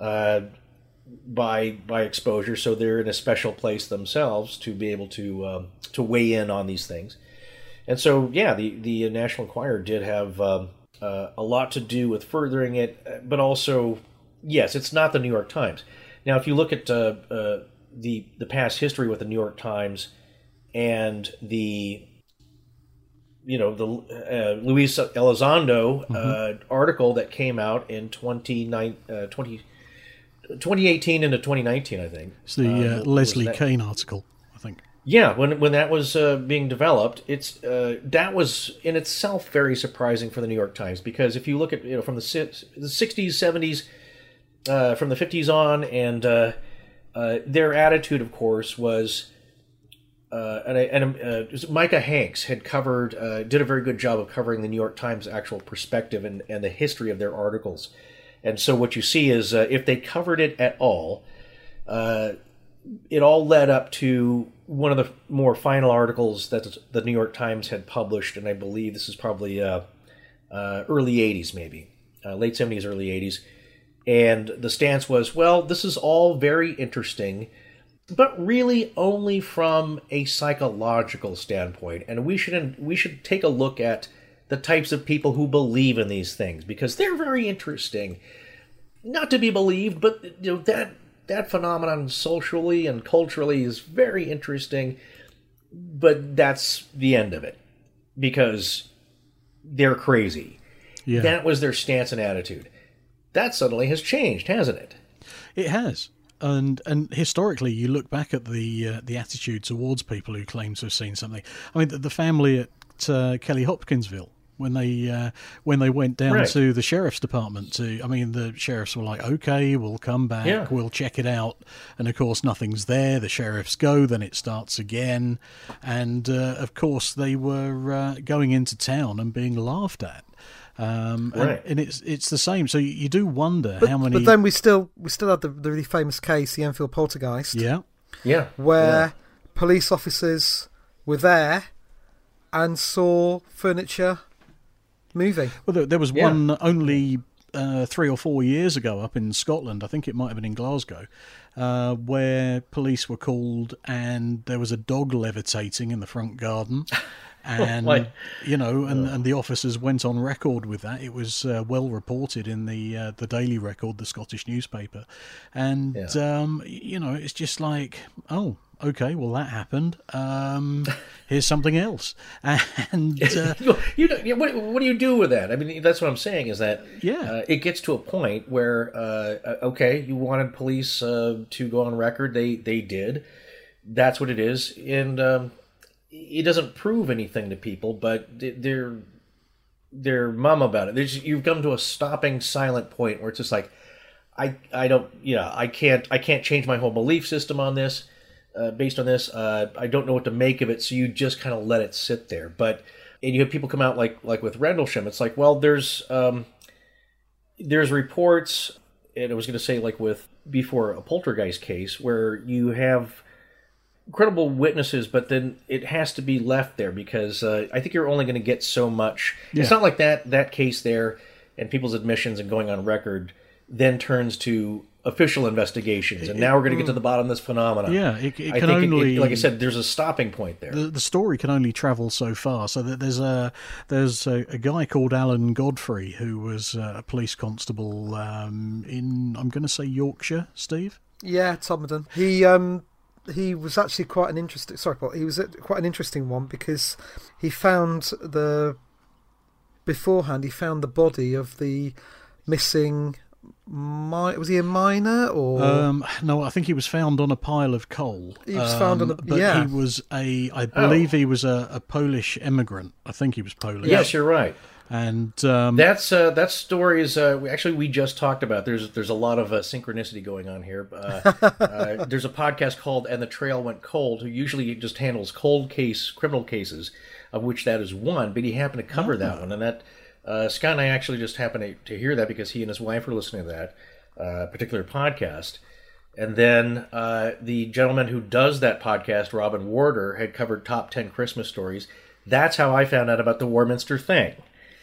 uh, by by exposure, so they're in a special place themselves to be able to um, to weigh in on these things. And so, yeah, the the National Enquirer did have um, uh, a lot to do with furthering it, but also, yes, it's not the New York Times. Now, if you look at uh, uh, the the past history with the New York Times and the you know the uh, Luis Elizondo uh, article that came out in 29, uh, 20, 2018 into 2019, I think. It's the uh, Leslie Kean article, I think. Yeah, when when that was uh, being developed, it's uh, that was in itself very surprising for the New York Times because if you look at you know from the si- the sixties, seventies, uh, from the fifties on, and uh, uh, their attitude, of course, was. Uh, and I, and uh, Micah Hanks had covered, uh, did a very good job of covering the New York Times' actual perspective and, and the history of their articles. And so what you see is uh, if they covered it at all, uh, it all led up to one of the more final articles that the New York Times had published, and I believe this is probably uh, early 80s, maybe late 70s, early 80s. And the stance was, well, this is all very interesting, but really only from a psychological standpoint, and we should we should take a look at the types of people who believe in these things because they're very interesting not to be believed, but you know that that phenomenon socially and culturally is very interesting. But that's the end of it because they're crazy. Yeah. That was their stance and attitude. That suddenly has changed, hasn't it? It has, and and historically, you look back at the uh, the attitude towards people who claim to have seen something. I mean, the, the family at uh, Kelly Hopkinsville when they uh, when they went down Right. to the sheriff's department to. I mean, the sheriffs were like, "Okay, we'll come back, Yeah. we'll check it out," and of course, nothing's there. The sheriffs go, then it starts again, and uh, of course, they were uh, going into town and being laughed at. Um, and, Right. and it's it's the same. So you, you do wonder But, how many. but then we still we still had the, the really famous case, the Enfield poltergeist, yeah, Yeah. where police officers were there and saw furniture moving. Well, there, there was Yeah. one only uh, three or four years ago up in Scotland. I think it might have been in Glasgow, uh, where police were called and there was a dog levitating in the front garden. And my. you know, and, and the officers went on record with that. It was uh, well reported in the uh, the Daily Record, the Scottish newspaper, and Yeah. um, you know, it's just like, oh, okay, well that happened. Um, here's something else, and uh, you, know, what, what do you do with that? I mean, that's what I'm saying is that Yeah. uh, it gets to a point where uh, uh, okay, you wanted police uh, to go on record, they they did. That's what it is, and um, it doesn't prove anything to people, but they're they're mum about it. There's, you've come to a stopping silent point where it's just like, I I don't yeah I can't I can't change my whole belief system on this uh, based on this. Uh, I don't know what to make of it, so you just kind of let it sit there. But and you have people come out like like with Rendlesham. It's like well, there's um, there's reports, and I was going to say like with before a poltergeist case where you have credible witnesses, but then it has to be left there because uh, I think you're only going to get so much. It's not like that that case there and people's admissions and going on record then turns to official investigations, and now we're going to get to the bottom of this phenomenon. Yeah, it- it I can think only- like I said, there's a stopping point there. the, the story can only travel so far. So that there's a there's a, a guy called Alan Godfrey who was uh, a police constable um, in I'm going to say Yorkshire. Steve. Yeah, Todmorden. He um he was actually quite an interesting. Sorry, Paul. He was a- quite an interesting one because he found the beforehand. He found the body of the missing. Mi- was he a miner or? Um, no, I think he was found on a pile of coal. He was found on Um, a- but yeah. he was a I believe he was a, a Polish immigrant. I think he was Polish. yes, you're right. And um, That's uh, that story is uh, we- actually we just talked about. There's there's a lot of uh, synchronicity going on here. Uh, uh, there's a podcast called "And the Trail Went Cold," who usually just handles cold case criminal cases, of which that is one. But he happened to cover that one, and that uh, Scott and I actually just happened to, to hear that because he and his wife were listening to that uh, particular podcast. And then uh, the gentleman who does that podcast, Robin Warder, had covered top ten Christmas stories. That's how I found out about the Warminster thing.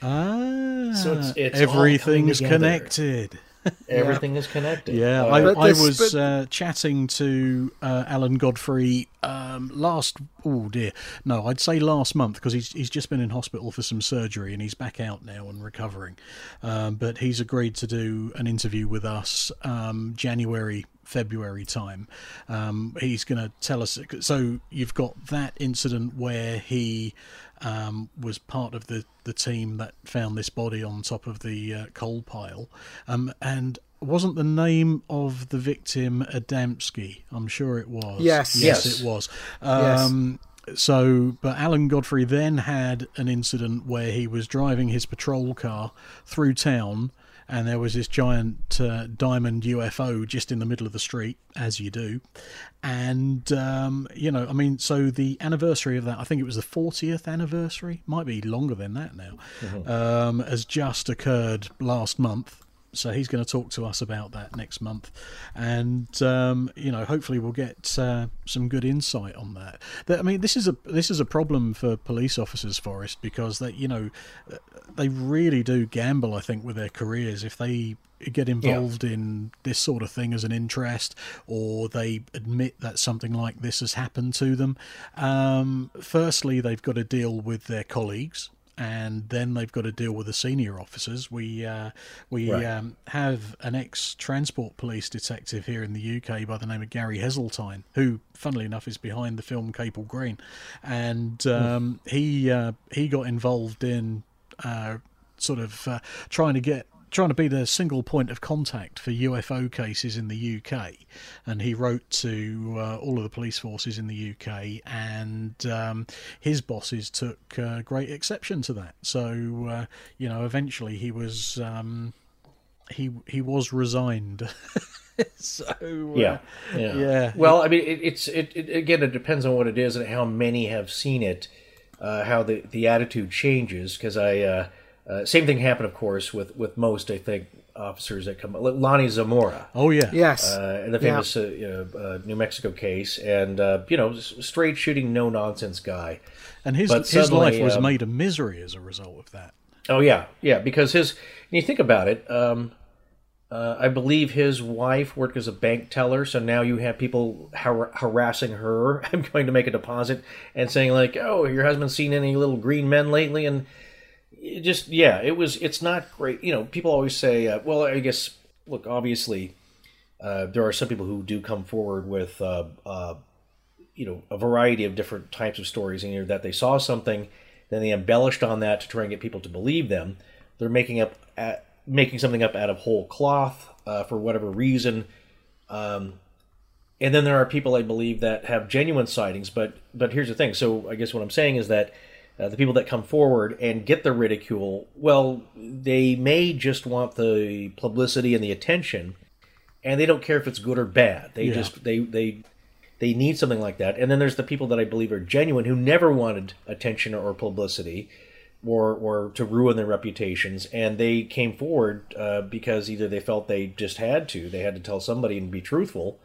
Ah, So it's- it's all everything's connected. Everything is connected. Yeah, Uh, I, But I this- was but- uh, chatting to uh, Alan Godfrey um, last. Oh dear, no, I'd say last month because he's he's just been in hospital for some surgery and he's back out now and recovering. Um, but he's agreed to do an interview with us um, January. February time. Um, he's going to tell us. So you've got that incident where he um, was part of the, the team that found this body on top of the uh, coal pile. Um, and wasn't the name of the victim Adamski? I'm sure it was. Yes. yes, Yes. it was. Um, So, but Alan Godfrey then had an incident where he was driving his patrol car through town, and there was this giant uh, diamond UFO just in the middle of the street, as you do. And um, you know, I mean, so the anniversary of that, I think it was the 40th anniversary, might be longer than that now, um, has just occurred last month so he's going to talk to us about that next month, and um, you know, hopefully, we'll get uh, some good insight on that. That- I mean, this is a this is a problem for police officers, Forrest, because they, you know, they really do gamble. I think with their careers if they get involved in this sort of thing as an interest, or they admit that something like this has happened to them. Um, firstly, they've got to deal with their colleagues and then they've got to deal with the senior officers. We uh, we Right. um, have an ex transport police detective here in the UK by the name of Gary Heseltine, who, funnily enough, is behind the film Capel Green, and um, he uh, he got involved in uh, sort of uh, trying to get trying to be the single point of contact for UFO cases in the UK, and he wrote to uh, all of the police forces in the UK, and um, his bosses took uh, great exception to that. So uh, you know, eventually he was um, he he was resigned. so uh, yeah, yeah, yeah. Well, I mean, it, it's it, it again. It depends on what it is and how many have seen it. Uh, how the the attitude changes because I uh, uh, same thing happened, of course, with with most I think officers that come. Lonnie Zamora. oh yeah, Yes. uh, the famous uh, you know, uh, New Mexico case, and uh, you know, straight shooting, no nonsense guy. and his but his life was um, made a misery as a result of that. Oh yeah, yeah. Because his, and you think about it, um, uh, I believe his wife worked as a bank teller, so now you have people har- harassing her. I'm going to make a deposit and saying like, "Oh, your husband's seen any little green men lately?" And it just yeah, it was. It's not great. You know, people always say, uh, "Well, I guess." Look, obviously, uh, there are some people who do come forward with. Uh, uh, you know a variety of different types of stories and that they saw something then they embellished on that to try and get people to believe them they're making up at, making something up out of whole cloth uh, for whatever reason um, and then there are people i believe that have genuine sightings but but here's the thing so i guess what i'm saying is that uh, the people that come forward and get the ridicule well they may just want the publicity and the attention and they don't care if it's good or bad they Yeah. just they they they need something like that. And then there's the people that I believe are genuine who never wanted attention or publicity or or to ruin their reputations, and they came forward uh, because either they felt they just had to, they had to tell somebody and be truthful,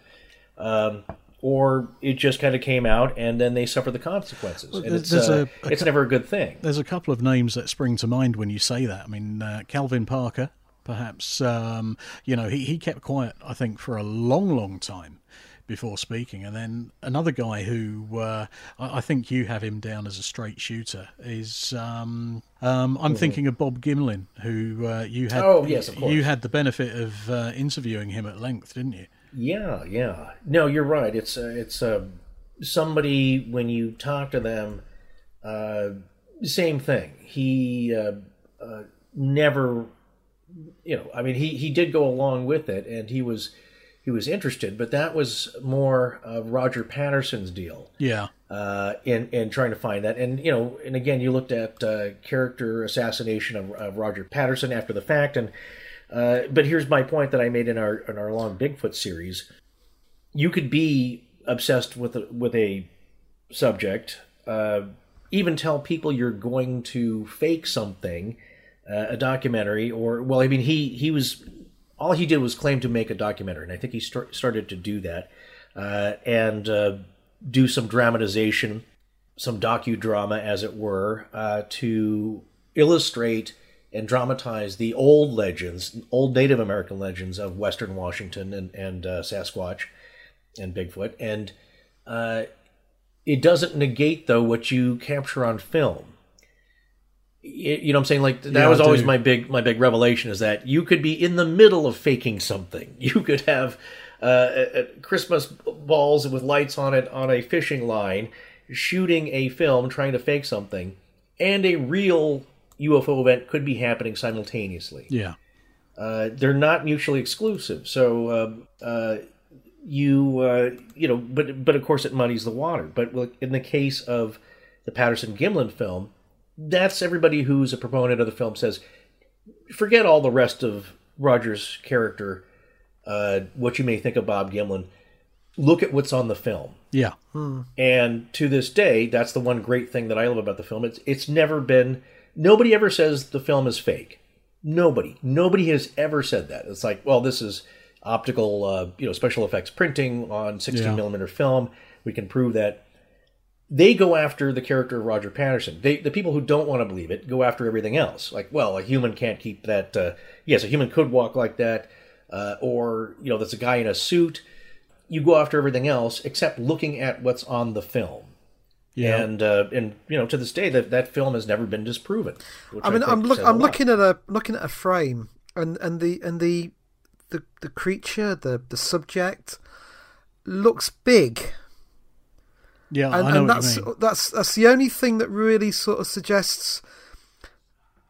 um, or it just kind of came out and then they suffer the consequences. and it's uh, a- a it's never a good thing. There's a couple of names that spring to mind when you say that. I mean, uh, Calvin Parker, perhaps. Um, you know, he, he kept quiet, I think, for a long, long time before speaking. And then another guy who uh, I, I think you have him down as a straight shooter is um, um, I'm thinking of Bob Gimlin, who uh, you had. Oh, yes, of course. You had the benefit of uh, interviewing him at length, didn't you? Yeah, yeah. No, you're right. It's uh, it's uh, somebody when you talk to them, uh, same thing. He uh, uh, never, you know. I mean, he he did go along with it, and he was he was interested, but that was more of Roger Patterson's deal Yeah. uh, in in trying to find that. And you know, and again, you looked at uh, character assassination of, of Roger Patterson after the fact, and uh, but here's my point that I made in our in our long Bigfoot series: you could be obsessed with a, with a subject, uh, even tell people you're going to fake something, uh, a documentary, or well, I mean, he he was all he did was claim to make a documentary, and I think he start, started to do that, uh, and uh, do some dramatization, some docudrama, as it were, to illustrate and dramatize the old legends, old Native American legends of Western Washington and, and uh, Sasquatch and Bigfoot. And uh, it doesn't negate, though, what you capture on film. You know what I'm saying? Like that Yeah, was always my big my big revelation is that you could be in the middle of faking something. You could have uh, Christmas balls with lights on it on a fishing line, shooting a film trying to fake something, and a real UFO event could be happening simultaneously. Yeah. Uh, they're not mutually exclusive. So um, uh, you uh, you know, but but of course it muddies the water. But look, in the case of the Patterson Gimlin film, that's everybody who's a proponent of the film says, forget all the rest of Roger's character, uh, what you may think of Bob Gimlin. Look at what's on the film. Yeah. And to this day, that's the one great thing that I love about the film. It's it's never been nobody ever says the film is fake. Nobody, nobody has ever said that. It's like, well, this is optical, uh, you know, special effects printing on 16 Yeah. millimeter film. We can prove that. They go after the character of Roger Patterson. They, the people who don't want to believe it, go after everything else. Like, well, a human can't keep that. Uh, yes, a human could walk like that, uh, or you know, there's a guy in a suit. You go after everything else except looking at what's on the film. Yeah. And uh, and you know to this day that that film has never been disproven. which I mean, think I'm look, says a I'm looking at a looking at a frame, and and the and the the the creature, the the subject, looks big, yeah. and, I know and what that's that's that's the only thing that really sort of suggests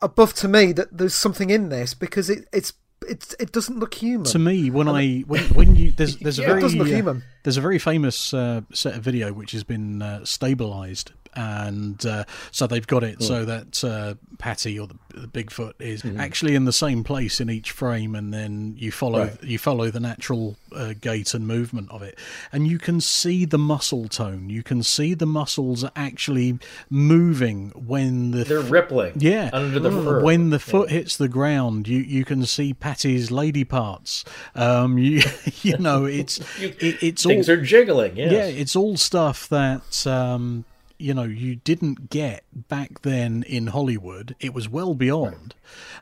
above to me that there's something in this because it it's it it doesn't look human. to me when I when when you there's there's a Yeah, it doesn't look uh, human. There's a very famous uh, set of video which has been uh, stabilized and uh, so they've got it so that uh, Patty or the, the Bigfoot is actually in the same place in each frame and then you follow Right. you follow the natural uh, gait and movement of it and you can see the muscle tone you can see the muscles are actually moving when the they're rippling. yeah, under the fur. when the foot hits the ground, you, you can see Patty's lady parts. Um, you you know it's it, it's all Things are jiggling. Yes. yeah, it's all stuff that um, you know you didn't get back then in Hollywood. It was well beyond.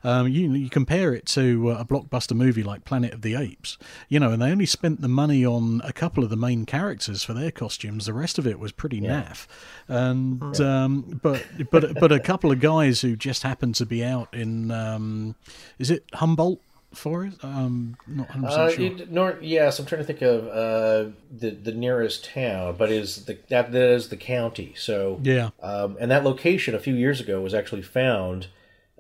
Um, you you compare it to uh, a blockbuster movie like Planet of the Apes, you know, and they only spent the money on a couple of the main characters for their costumes. The rest of it was pretty naff. And um, but but but a couple of guys who just happened to be out in um, is it Humboldt Forest? Um, not 100 Uh, sure. it, nor, yes, I'm trying to think of uh, the the nearest town, but is the that, that is the county. So yeah. um, and that location a few years ago was actually found,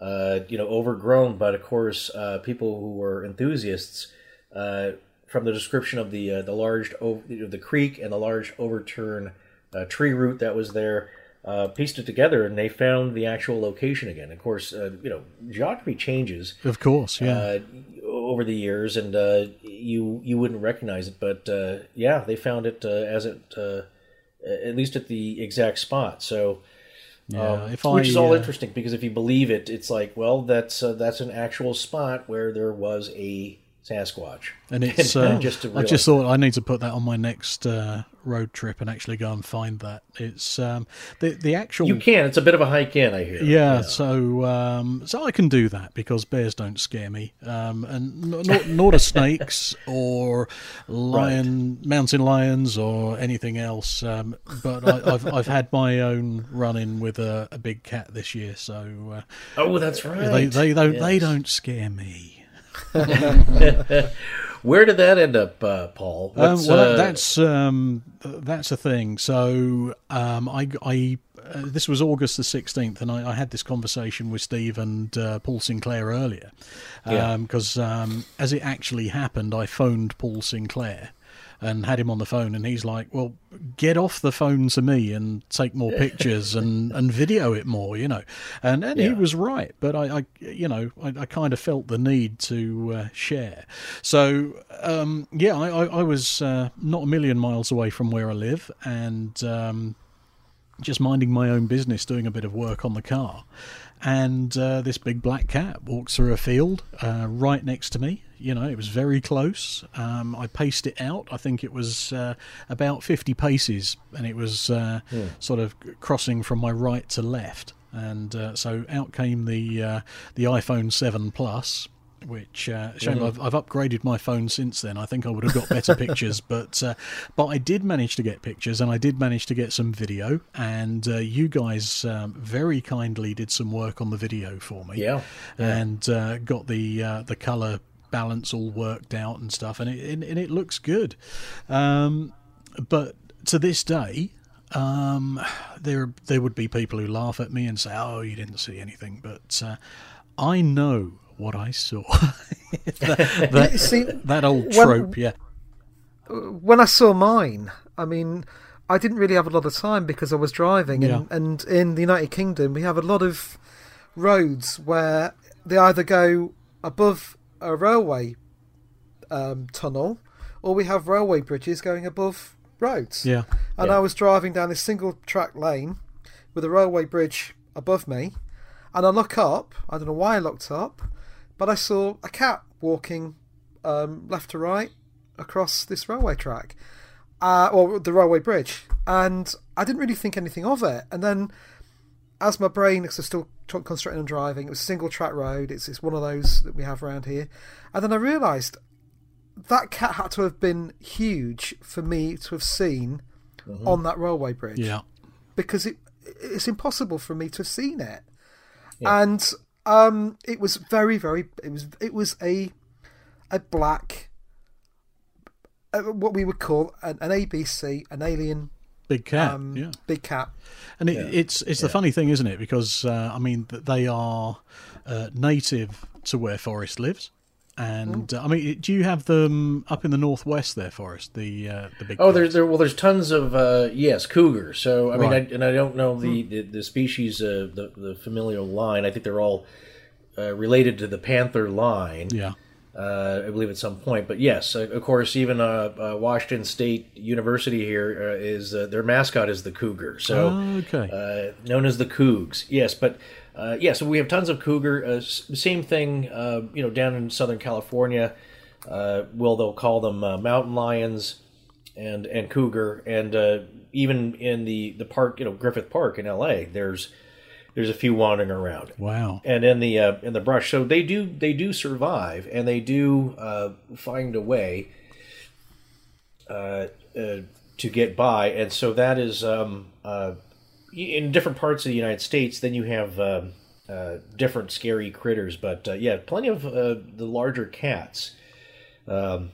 uh, you know, overgrown. But of course, uh, people who were enthusiasts, uh, from the description of the uh, the large the creek and the large overturned uh, tree root that was there, uh, pieced it together, and they found the actual location again. Of course, uh, you know, geography changes Of course, yeah. uh, over the years, and uh, you you wouldn't recognize it. But uh, yeah, they found it uh, as it uh, at least at the exact spot. So. Yeah, um, which I, is all interesting because if you believe it, it's like, well, that's uh, that's an actual spot where there was a Sasquatch, And it's uh, just I just thought I need to put that on my next uh, road trip and actually go and find that. It's um, the the actual you can. It's a bit of a hike in, I hear. yeah, so um, so I can do that because bears don't scare me, um, and nor, nor do snakes or lion, mountain lions or anything else. Um, but I, I've I've had my own run in with a, a big cat this year, so uh, Oh, that's right. they they don't they don't scare me. Where did that end up, uh, Paul? Um, well, uh, that's um, that's a thing. So um, I, I uh, this was August the sixteenth, and I, I had this conversation with Steve and uh, Paul Sinclair earlier, Yeah. because um, as it actually happened, I phoned Paul Sinclair and had him on the phone, and he's like, "Well, get off the phone to me and take more pictures and, and video it more," you know, and and he was right, but I, I you know, I, I kind of felt the need to uh, share. So um, yeah, I, I, I was uh, not a million miles away from where I live, and um, just minding my own business, doing a bit of work on the car. And uh, this big black cat walks through a field uh, right next to me. You know, it was very close. Um, I paced it out. I think it was uh, about 50 paces, and it was uh, sort of crossing from my right to left. and uh, so out came the uh, the iPhone Seven Plus. Which uh, shame I've, I've upgraded my phone since then. I think I would have got better pictures, but uh, but I did manage to get pictures, and I did manage to get some video. And uh, you guys um, very kindly did some work on the video for me Yeah. and uh, got the uh, the color balance all worked out and stuff, and it and, and it looks good. Um, but to this day, um, there there would be people who laugh at me and say, "Oh, you didn't see anything," but uh, I know what I saw. that, that, See, that old when- trope, yeah. when I saw mine, I mean, I didn't really have a lot of time because I was driving, and, Yeah. and in the United Kingdom, we have a lot of roads where they either go above a railway um, tunnel, or we have railway bridges going above roads. Yeah. And Yeah. I was driving down this single track lane with a railway bridge above me, and I look up. I don't know why I looked up, but I saw a cat walking um, left to right across this railway track, uh, or the railway bridge, and I didn't really think anything of it. And then, as my brain, because I'm still tr- concentrating on driving, it was a single track road. It's it's one of those that we have around here, and then I realised that cat had to have been huge for me to have seen on that railway bridge Yeah. because it it's impossible for me to have seen it. And um, it was very, very. It was it was a a black, uh, what we would call an, an ABC, an alien Big cat. um, yeah. big cat. And it, it's it's the funny thing, isn't it? Because uh, I mean, they are uh, native to where Forrest lives, and uh, I mean, do you have them up in the northwest there, Forrest? The uh, the big. Oh, cats? there's there well, there's tons of uh, yes, cougar. So I mean, Right. I, and I don't know the the, the species, uh, the the familial line. I think they're all uh, related to the panther line. yeah. Uh, I believe at some point. But yes, uh, of course, even uh, uh, Washington State University here uh, is uh, their mascot is the cougar, so Okay. uh, known as the Cougs. Yes, but uh, yeah, so we have tons of cougar. Uh, same thing, uh, you know, down in Southern California. Uh, well, they'll call them uh, mountain lions and and cougar, and uh, even in the the park, you know, Griffith Park in L.A. There's there's a few wandering around wow. and in the uh, in the brush. So they do they do survive, and they do uh, find a way uh, uh, to get by. And so that is um, uh, in different parts of the United States. Then you have um uh, different scary critters, but uh, yeah, plenty of uh, the larger cats. Um,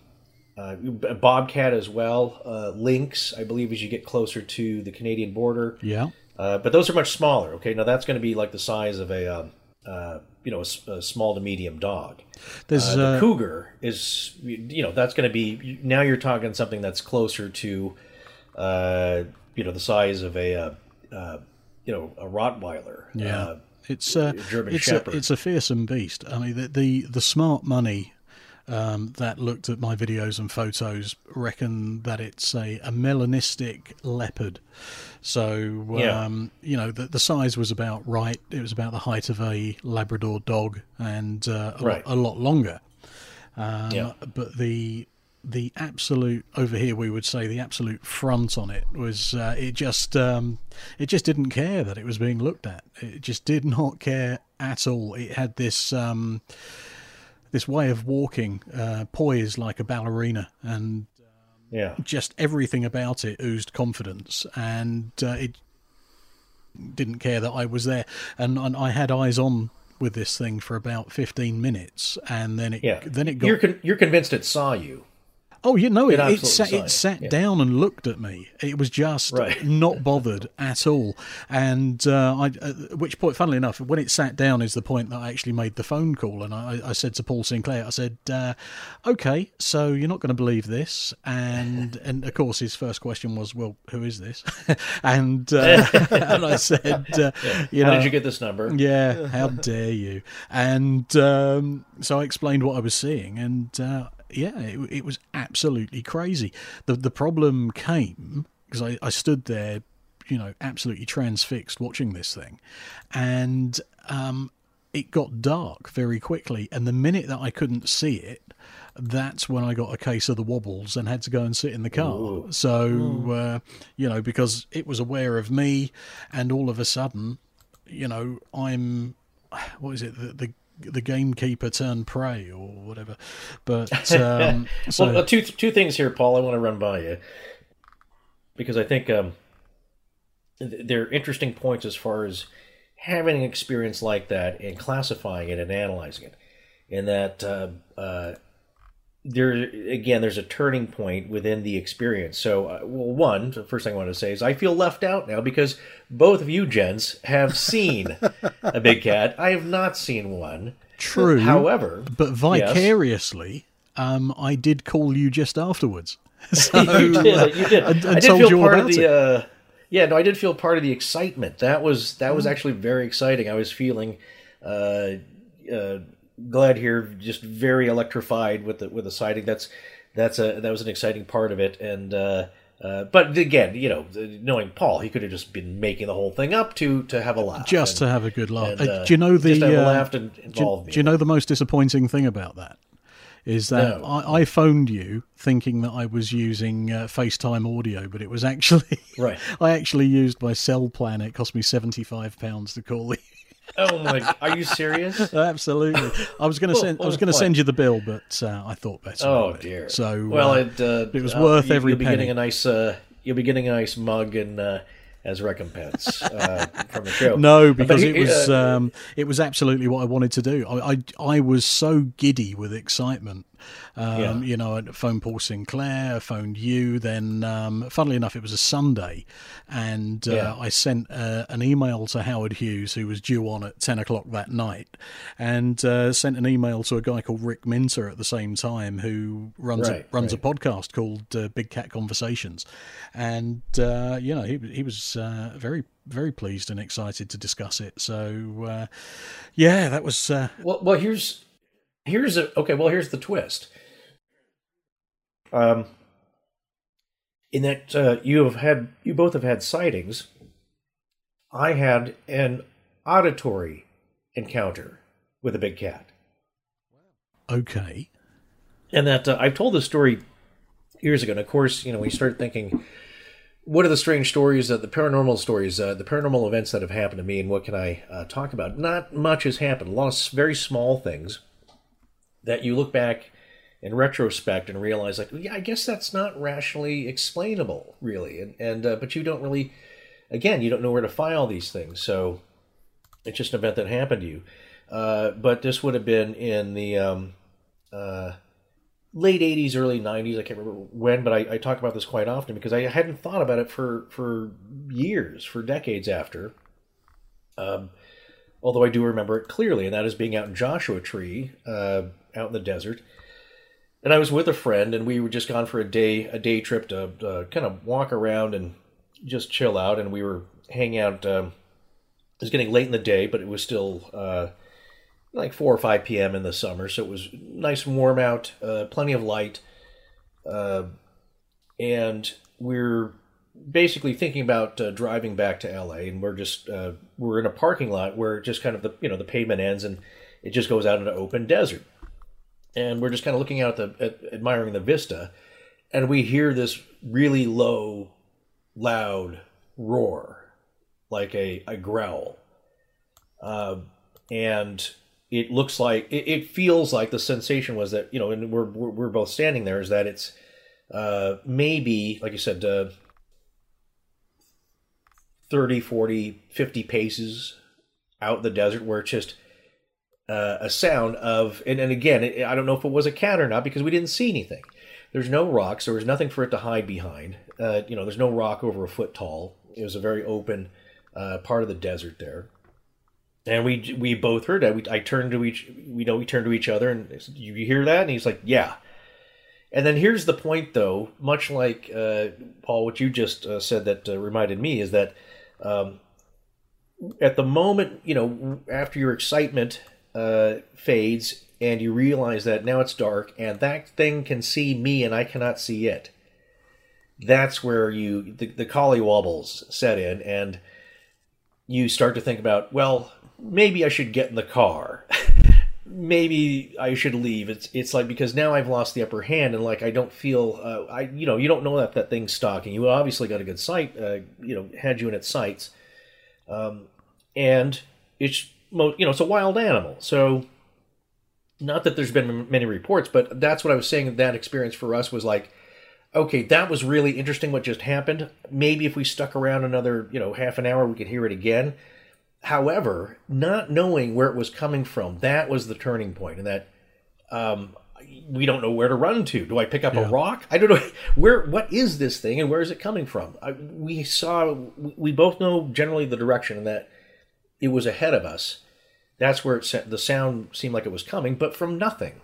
uh, bobcat as well, uh, lynx, I believe, as you get closer to the Canadian border. Yeah. Uh, but those are much smaller. Okay, now that's going to be like the size of a, um, uh, you know, a, a small to medium dog. There's Uh, the uh, cougar is, you know, that's going to be now you're talking something that's closer to, uh, you know, the size of a, uh, uh, you know, a Rottweiler. Yeah, Uh, it's uh, German it's Shepherd. a, it's a fearsome beast. I mean, the the, the smart money um, that looked at my videos and photos reckon that it's a, a melanistic leopard. So Yeah. um, you know, the the size was about right. It was about the height of a Labrador dog and uh, a, Right. lot, a lot longer. Um, Yeah. But the the absolute over here we would say the absolute front on it was uh, it just um, it just didn't care that it was being looked at. It just did not care at all. It had this um, this way of walking, uh, poised like a ballerina, and yeah. just everything about it oozed confidence, and uh, it didn't care that I was there, and, and I had eyes on with this thing for about fifteen minutes, and then it Yeah. then it got You're con- you're convinced it saw you. Oh, you know, it, It it, sat, it sat yeah. down and looked at me. It was just Right. not bothered at all. And uh, I, at which point, funnily enough, when it sat down is the point that I actually made the phone call. And I, I said to Paul Sinclair, I said, uh, "Okay, so you're not going to believe this." And and of course, his first question was, "Well, who is this?" and uh, and I said, uh, "You How know, did you get this number? yeah, how dare you? And um, so I explained what I was seeing, and uh, yeah, it, it was absolutely crazy. The the problem came because I, I stood there, you know, absolutely transfixed watching this thing, and um, it got dark very quickly. And the minute that I couldn't see it, that's when I got a case of the wobbles and had to go and sit in the car. So uh, you know, because it was aware of me, and all of a sudden you know, I'm what is it the the, the gamekeeper turned prey or whatever. But um, so well, uh, two two things here, Paul. I want to run by you because I think um, they're interesting points as far as having an experience like that and classifying it and analyzing it. In that, uh, uh, there again, there's a turning point within the experience. So, uh, well, one, the first thing I want to say is I feel left out now because both of you gents have seen a big cat. I have not seen one. true. However, but vicariously, um, I did call you just afterwards. So, you did. You did. and- and I did feel you all part of the. it. Uh, yeah, no, I did feel part of the excitement. That was that Mm. was actually very exciting. I was feeling uh, uh, glad here, just very electrified with the with the sighting. That's that's a that was an exciting part of it. And uh, uh, but again, you know, knowing Paul, he could have just been making the whole thing up to to have a laugh, just and- to have a good laugh. and, Uh, uh, do you know the? just have a uh, laugh and do, involve me. do you know the most disappointing thing about that? Is that No. I, I phoned you thinking that I was using uh, FaceTime audio, but it was actually Right. I actually used my cell plan. It cost me seventy five pounds to call you. Oh my! Are you serious? Absolutely. I was going to send. I was going to send you the bill, but uh, I thought better. Oh it. dear. So well, uh, it uh, it was uh, worth you, every You'll be getting a nice. Uh, you'll be getting a nice mug and uh, as recompense uh, from the show. No, because it was um, it was absolutely what I wanted to do. I I, I was so giddy with excitement. Um, Yeah. You know, I phoned Paul Sinclair, I phoned you. Then, um, funnily enough, it was a Sunday, and uh, Yeah. I sent uh, an email to Howard Hughes, who was due on at ten o'clock that night, and uh, sent an email to a guy called Rick Minter at the same time, who runs Right, a, runs right. a podcast called uh, Big Cat Conversations, and uh, you know he he was uh, very very pleased and excited to discuss it. So uh, yeah, that was uh, Well, well, here's here's a okay. Well, here's the twist. Um, in that uh, you have had you both have had sightings. I had an auditory encounter with a big cat. okay. and that uh, I've told this story years ago. And of course, you know, we start thinking, what are the strange stories, uh, the paranormal stories, uh, the paranormal events that have happened to me, and what can I uh, talk about? Not much has happened. A lot of very small things that you look back in retrospect and realize, like, yeah, I guess that's not rationally explainable, really. And and uh, but you don't really, again, you don't know where to file these things. So it's just an event that happened to you. Uh, but this would have been in the um, uh, late 80s early 90s i can't remember when but I, I talk about this quite often because i hadn't thought about it for for years for decades after um, although i do remember it clearly and that is being out in joshua tree uh, out in the desert and i was with a friend and we were just gone for a day a day trip to uh, kind of walk around and just chill out and we were hanging out um, it was getting late in the day but it was still uh, like 4 or 5 p.m. in the summer, so it was nice and warm out, uh, plenty of light. Uh, and we're basically thinking about uh, driving back to LA, and we're just uh, we're in a parking lot where just kind of the you know the pavement ends and it just goes out into open desert, and we're just kind of looking out at the at, admiring the vista, and we hear this really low, loud roar, like a a growl. Uh, and it looks like it, it feels like the sensation was that you know and we're we're, both standing there is that it's uh maybe like you said uh 30 40 50 paces out the desert where it's just uh, a sound of and, and again it, i don't know if it was a cat or not because we didn't see anything there's no rocks there was nothing for it to hide behind uh, you know there's no rock over a foot tall it was a very open uh, part of the desert there and we we both heard that. We, I turned to each, we know we turned to each other, and said, you, you hear that? And he's like, yeah. And then here's the point, though. Much like uh, Paul, what you just uh, said that uh, reminded me is that um, at the moment, you know, after your excitement uh, fades and you realize that now it's dark and that thing can see me and I cannot see it. That's where you the, the collie wobbles set in and you start to think about, well, maybe I should get in the car. maybe I should leave. It's it's like because now I've lost the upper hand and like I don't feel uh, I you know you don't know that that thing's stalking you. Obviously got a good sight, uh, you know, had you in its sights, um, and it's you know it's a wild animal. So not that there's been many reports, but that's what I was saying. That experience for us was like, okay, that was really interesting. What just happened? Maybe if we stuck around another you know half an hour, we could hear it again. However, not knowing where it was coming from, that was the turning point, and that um, we don't know where to run to. Do I pick up a rock? I don't know where. What is this thing, and where is it coming from? I, we saw. We both know generally the direction, and that it was ahead of us. That's where it sa- the sound seemed like it was coming, but from nothing.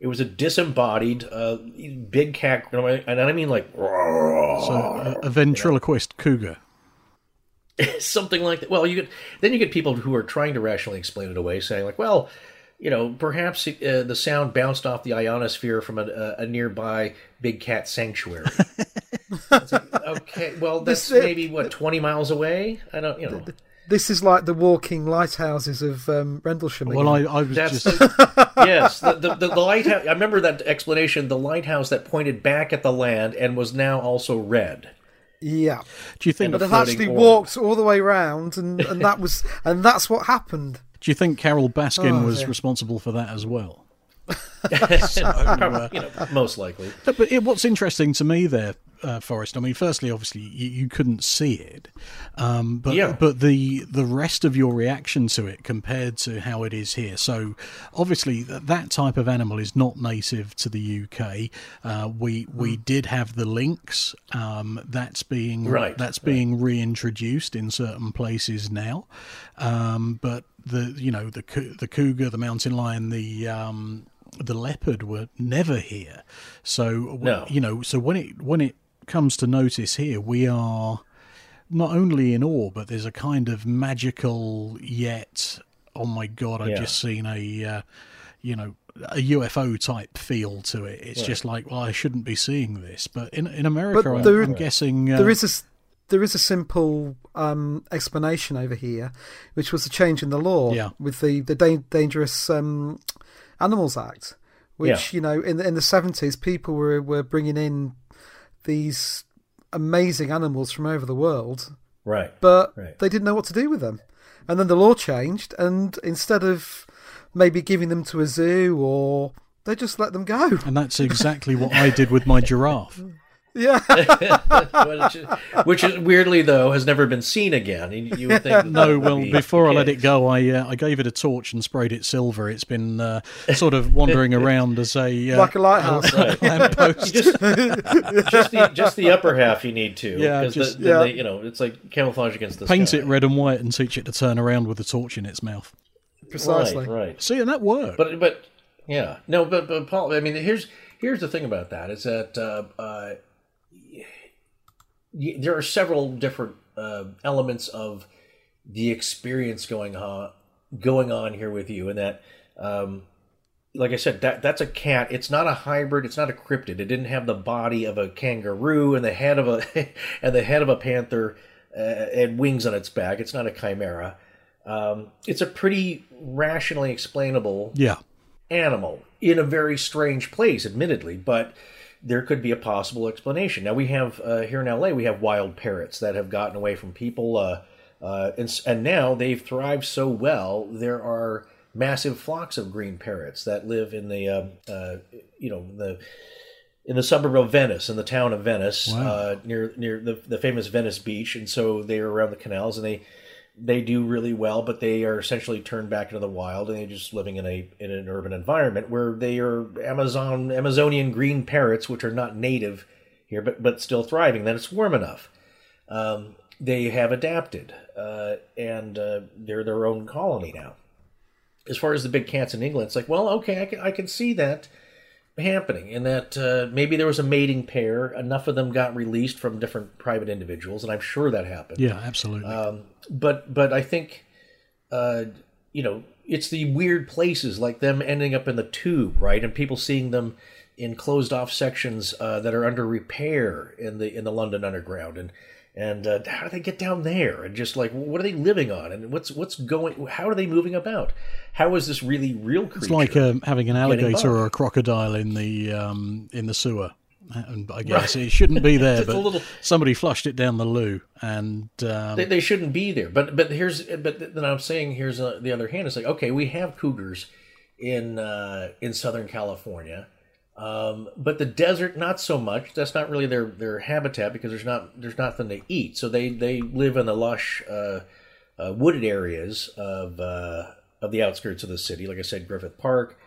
It was a disembodied uh, big cat, and I mean like So a, a ventriloquist cougar. something like that. Well, you get then you get people who are trying to rationally explain it away, saying like, well, you know, perhaps uh, the sound bounced off the ionosphere from a, a, a nearby big cat sanctuary. Like, okay, well, that's maybe what twenty miles away. I don't, you know. This is like the walking lighthouses of um, Rendlesham. Well, I. I was That's just yes, the, the, the, the lighthouse. I remember that explanation. The lighthouse that pointed back at the land and was now also red. yeah, do you think but they've actually orb. walked all the way round, and, and that was and that's what happened. do you think Carole Baskin Oh, was dear. responsible for that as well? Probably, you know, most likely. But, it, what's interesting to me there, uh, Forrest. I mean, firstly, obviously, you, you couldn't see it, um, but Yeah. but the the rest of your reaction to it compared to how it is here. So, obviously, th- that type of animal is not native to the UK. Uh, we we did have the lynx. Um, that's being Right, That's being reintroduced in certain places now, um, but the you know the the cougar, the mountain lion, the um, the leopard were never here. So w- No. you know, so when it when it comes to notice here, we are not only in awe, but there's a kind of magical yet. Oh my god! I've Yeah. just seen a uh, you know a UFO type feel to it. It's just like, well, I shouldn't be seeing this, but in in America, But I'm, I'm guessing uh, there is a s- there is a simple um, explanation over here, which was a change in the law Yeah. with the the da- Dangerous um, Animals Act, which Yeah. you know in the, in the seventies people were were bringing in these amazing animals from over the world, Right. but Right. they didn't know what to do with them, and then the law changed, and instead of maybe giving them to a zoo or they just let them go. and that's exactly what I did with my giraffe. Yeah, which, is, which is weirdly though has never been seen again. You, you would think No, well, be before I let it go, I uh, I gave it a torch and sprayed it silver. It's been uh, sort of wandering around as a uh, like a lighthouse. lamppost. just, just the just the upper half you need to. Yeah, 'cause just- the, yeah. the, you know it's like camouflage against the Paint sky. it red and white and teach it to turn around with a torch in its mouth. Precisely. Right, right. See, and that worked. But but yeah, no, but but Paul, I mean, here's here's the thing about that is that uh, uh, y- there are several different uh, elements of the experience going on going on here with you, and that. Um, like I said, that that's a cat. It's not a hybrid. It's not a cryptid. It didn't have the body of a kangaroo and the head of a and the head of a panther uh, and wings on its back. It's not a chimera. Um, it's a pretty rationally explainable yeah, animal in a very strange place, admittedly, but there could be a possible explanation. Now we have uh, here in LA, we have wild parrots that have gotten away from people, uh, uh, and, and now they've thrived so well. There are massive flocks of green parrots that live in the, um uh, you know, the in the suburb of Venice, in the town of Venice, uh, near near the, the famous Venice Beach, and so they are around the canals, and they they do really well, but they are essentially turned back into the wild, and they're just living in a in an urban environment where they are Amazon Amazonian green parrots, which are not native here, but but still thriving. Then it's warm enough. Um, they have adapted, uh, and uh, they're their own colony now. As far as the big cats in England, it's like, well, okay, I can I can see that happening and that uh, maybe there was a mating pair. Enough of them got released from different private individuals and i'm sure that happened. Yeah, absolutely. um, but but I think, uh, you know, it's the weird places like them ending up in the tube, right, and people seeing them in closed off sections uh, that are under repair in the in the London Underground, and and uh, how do they get down there? And just like what are they living on? And what's what's going? How are they moving about? How is this really real creature? it's like um, having an alligator or a crocodile in the um, in the sewer. and I guess it shouldn't be there, but little- somebody flushed it down the loo, and um, they, they shouldn't be there. But but here's but then I'm saying here's uh, the other hand. It's like okay, we have cougars in uh, in Southern California, um, but the desert not so much. That's not really their their habitat because there's not there's nothing to eat. So they they live in the lush uh, uh, wooded areas of uh, of the outskirts of the city. Like I said, Griffith Park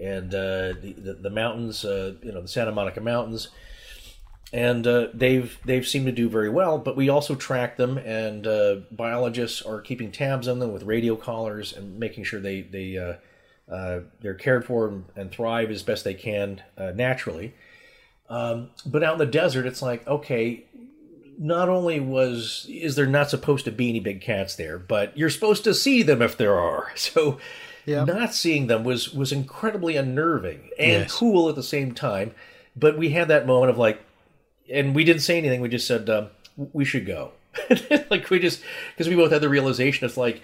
and uh, the, the the mountains. Uh, you know the Santa Monica Mountains and uh, they've they've seemed to do very well. But we also track them, and biologists are keeping tabs on them with radio collars and making sure they they uh, they're cared for and, and thrive as best they can uh, naturally. Um, but out in the desert, it's like okay. Not only was is there not supposed to be any big cats there, but you're supposed to see them if there are. So, Yeah. not seeing them was was incredibly unnerving and Yes. cool at the same time. But we had that moment of like, and we didn't say anything. We just said um, we should go. like we just because we both had the realization. It's like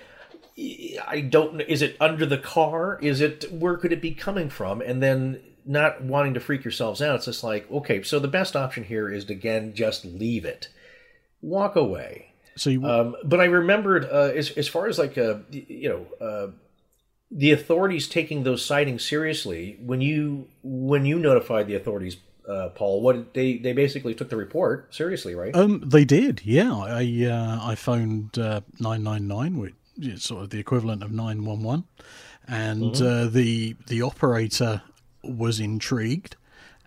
I don't. know Is it under the car? Is it where could it be coming from? And then not wanting to freak yourselves out. It's just like okay. So the best option here is to again just leave it, walk away. so you, Um, but I remembered uh, as as far as like uh, you know. Uh, the authorities taking those sightings seriously when you when you notified the authorities uh, paul what they they basically took the report seriously right Um, they did, yeah. I uh, I phoned nine nine nine, which sort of the equivalent of nine one one, and Mm-hmm. uh, the the operator was intrigued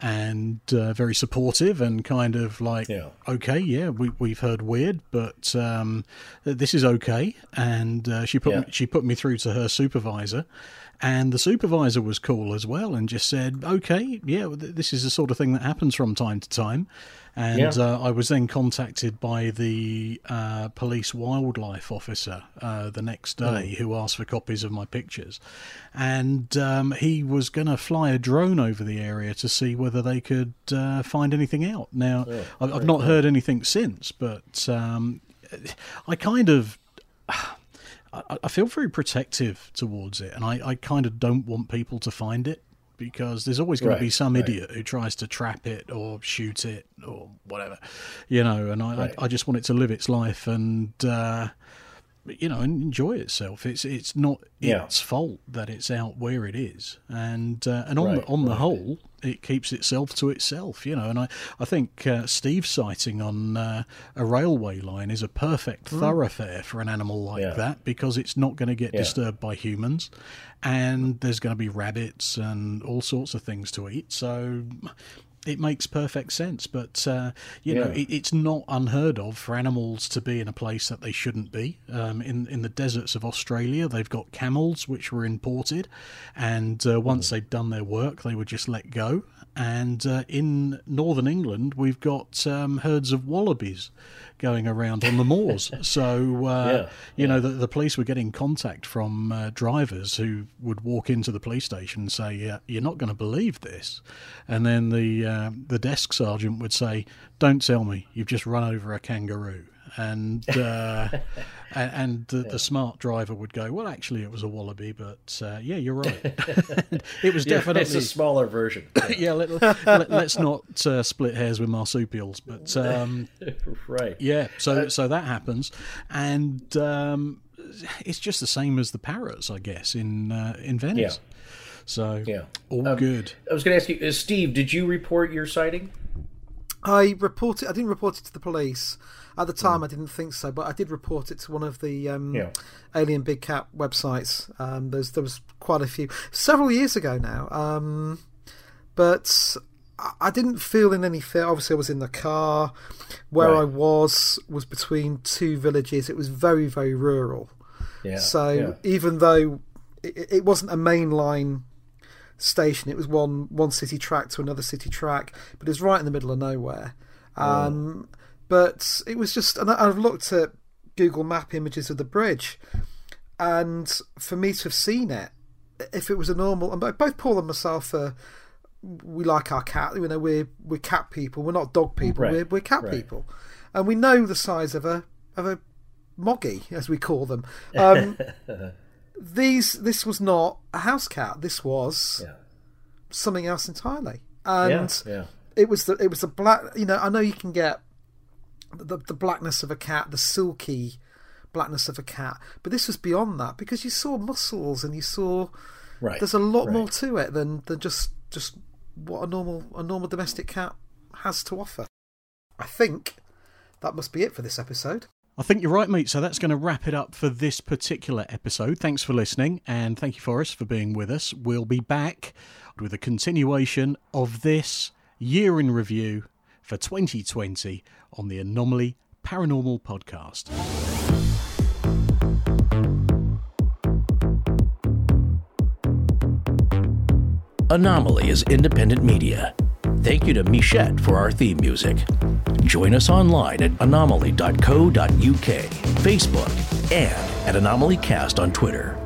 and uh, very supportive and kind of like, Yeah. okay, yeah, we we've heard weird, but um, this is okay. And uh, she put Yeah. me, she put me through to her supervisor. And the supervisor was cool as well, and just said, "Okay, yeah, this is the sort of thing that happens from time to time." And Yeah. uh, I was then contacted by the uh, police wildlife officer uh, the next Hmm. day, who asked for copies of my pictures, and um, he was going to fly a drone over the area to see whether they could uh, find anything out. Now, I've, I've not heard anything since, but um, I kind of. I, I feel very protective towards it, and I, I kind of don't want people to find it because there's always going to be some right. idiot who tries to trap it or shoot it or whatever, you know. And I, Right. I, I just want it to live its life and uh, you know and enjoy itself. It's it's not Yeah. its fault that it's out where it is, and uh, and on Right, the, on the whole, it keeps itself to itself, you know. And I I think uh, Steve's sighting on uh, a railway line is a perfect thoroughfare for an animal like. Yeah. that because it's not going to get Yeah. disturbed by humans, and there's going to be rabbits and all sorts of things to eat. So it makes perfect sense. But uh, you know, it, it's not unheard of for animals to be in a place that they shouldn't be. Um, in in the deserts of Australia, they've got camels which were imported, and uh, once they'd done their work, they were just let go. And uh, in northern England, we've got um, herds of wallabies going around on the moors. so uh, Yeah, you know, the, the police were getting contact from uh, drivers who would walk into the police station and say, yeah, "You're not going to believe this," and then the uh, the desk sergeant would say, "Don't tell me you've just run over a kangaroo." And uh, and, and the, the smart driver would go, "Well, actually, it was a wallaby, but uh, yeah, you're right. it was Yeah, definitely it's a smaller version yeah. Let, let, us not uh, split hairs with marsupials, but um, right yeah, so so that happens, and um, it's just the same as the parrots, I guess, in uh, in Venice. So Yeah. all Um, good. i was going to ask you uh, steve did you report your sighting I reported. I didn't report it to the police at the time. I didn't think so, but I did report it to one of the um, Yeah. alien big cat websites. Um, there's there was quite a few several years ago now, um, but I- didn't feel in any fear. Obviously, I was in the car. Where Right. I was was between two villages. It was very very rural. yeah So yeah. even though it, it wasn't a mainline station, it was one one city track to another city track, but it was right in the middle of nowhere. Um, But it was just, and I've looked at Google Map images of the bridge, and for me to have seen it, if it was a normal, and both both Paul and myself are. We like our cat. You know, we're we're cat people. We're not dog people. Right, We're we're cat right. people, and we know the size of a of a moggy, as we call them. Um, these this was not a house cat. This was Yeah. something else entirely. And yeah, yeah. it was the it was the black. You know, I know you can get the the blackness of a cat, the silky blackness of a cat, but this was beyond that because you saw muscles and you saw Right. there's a lot right. more to it than than just just what a normal a normal domestic cat has to offer. I think that must be it for this episode. I think you're right, mate. So that's going to wrap it up for this particular episode. Thanks for listening, and thank you, Forrest, for being with us. We'll be back with a continuation of this year in review for 2020 on the Anomaly Paranormal Podcast. Anomaly is independent media. Thank you to Michette for our theme music. Join us online at anomaly.co.uk, Facebook, and at AnomalyCast on Twitter.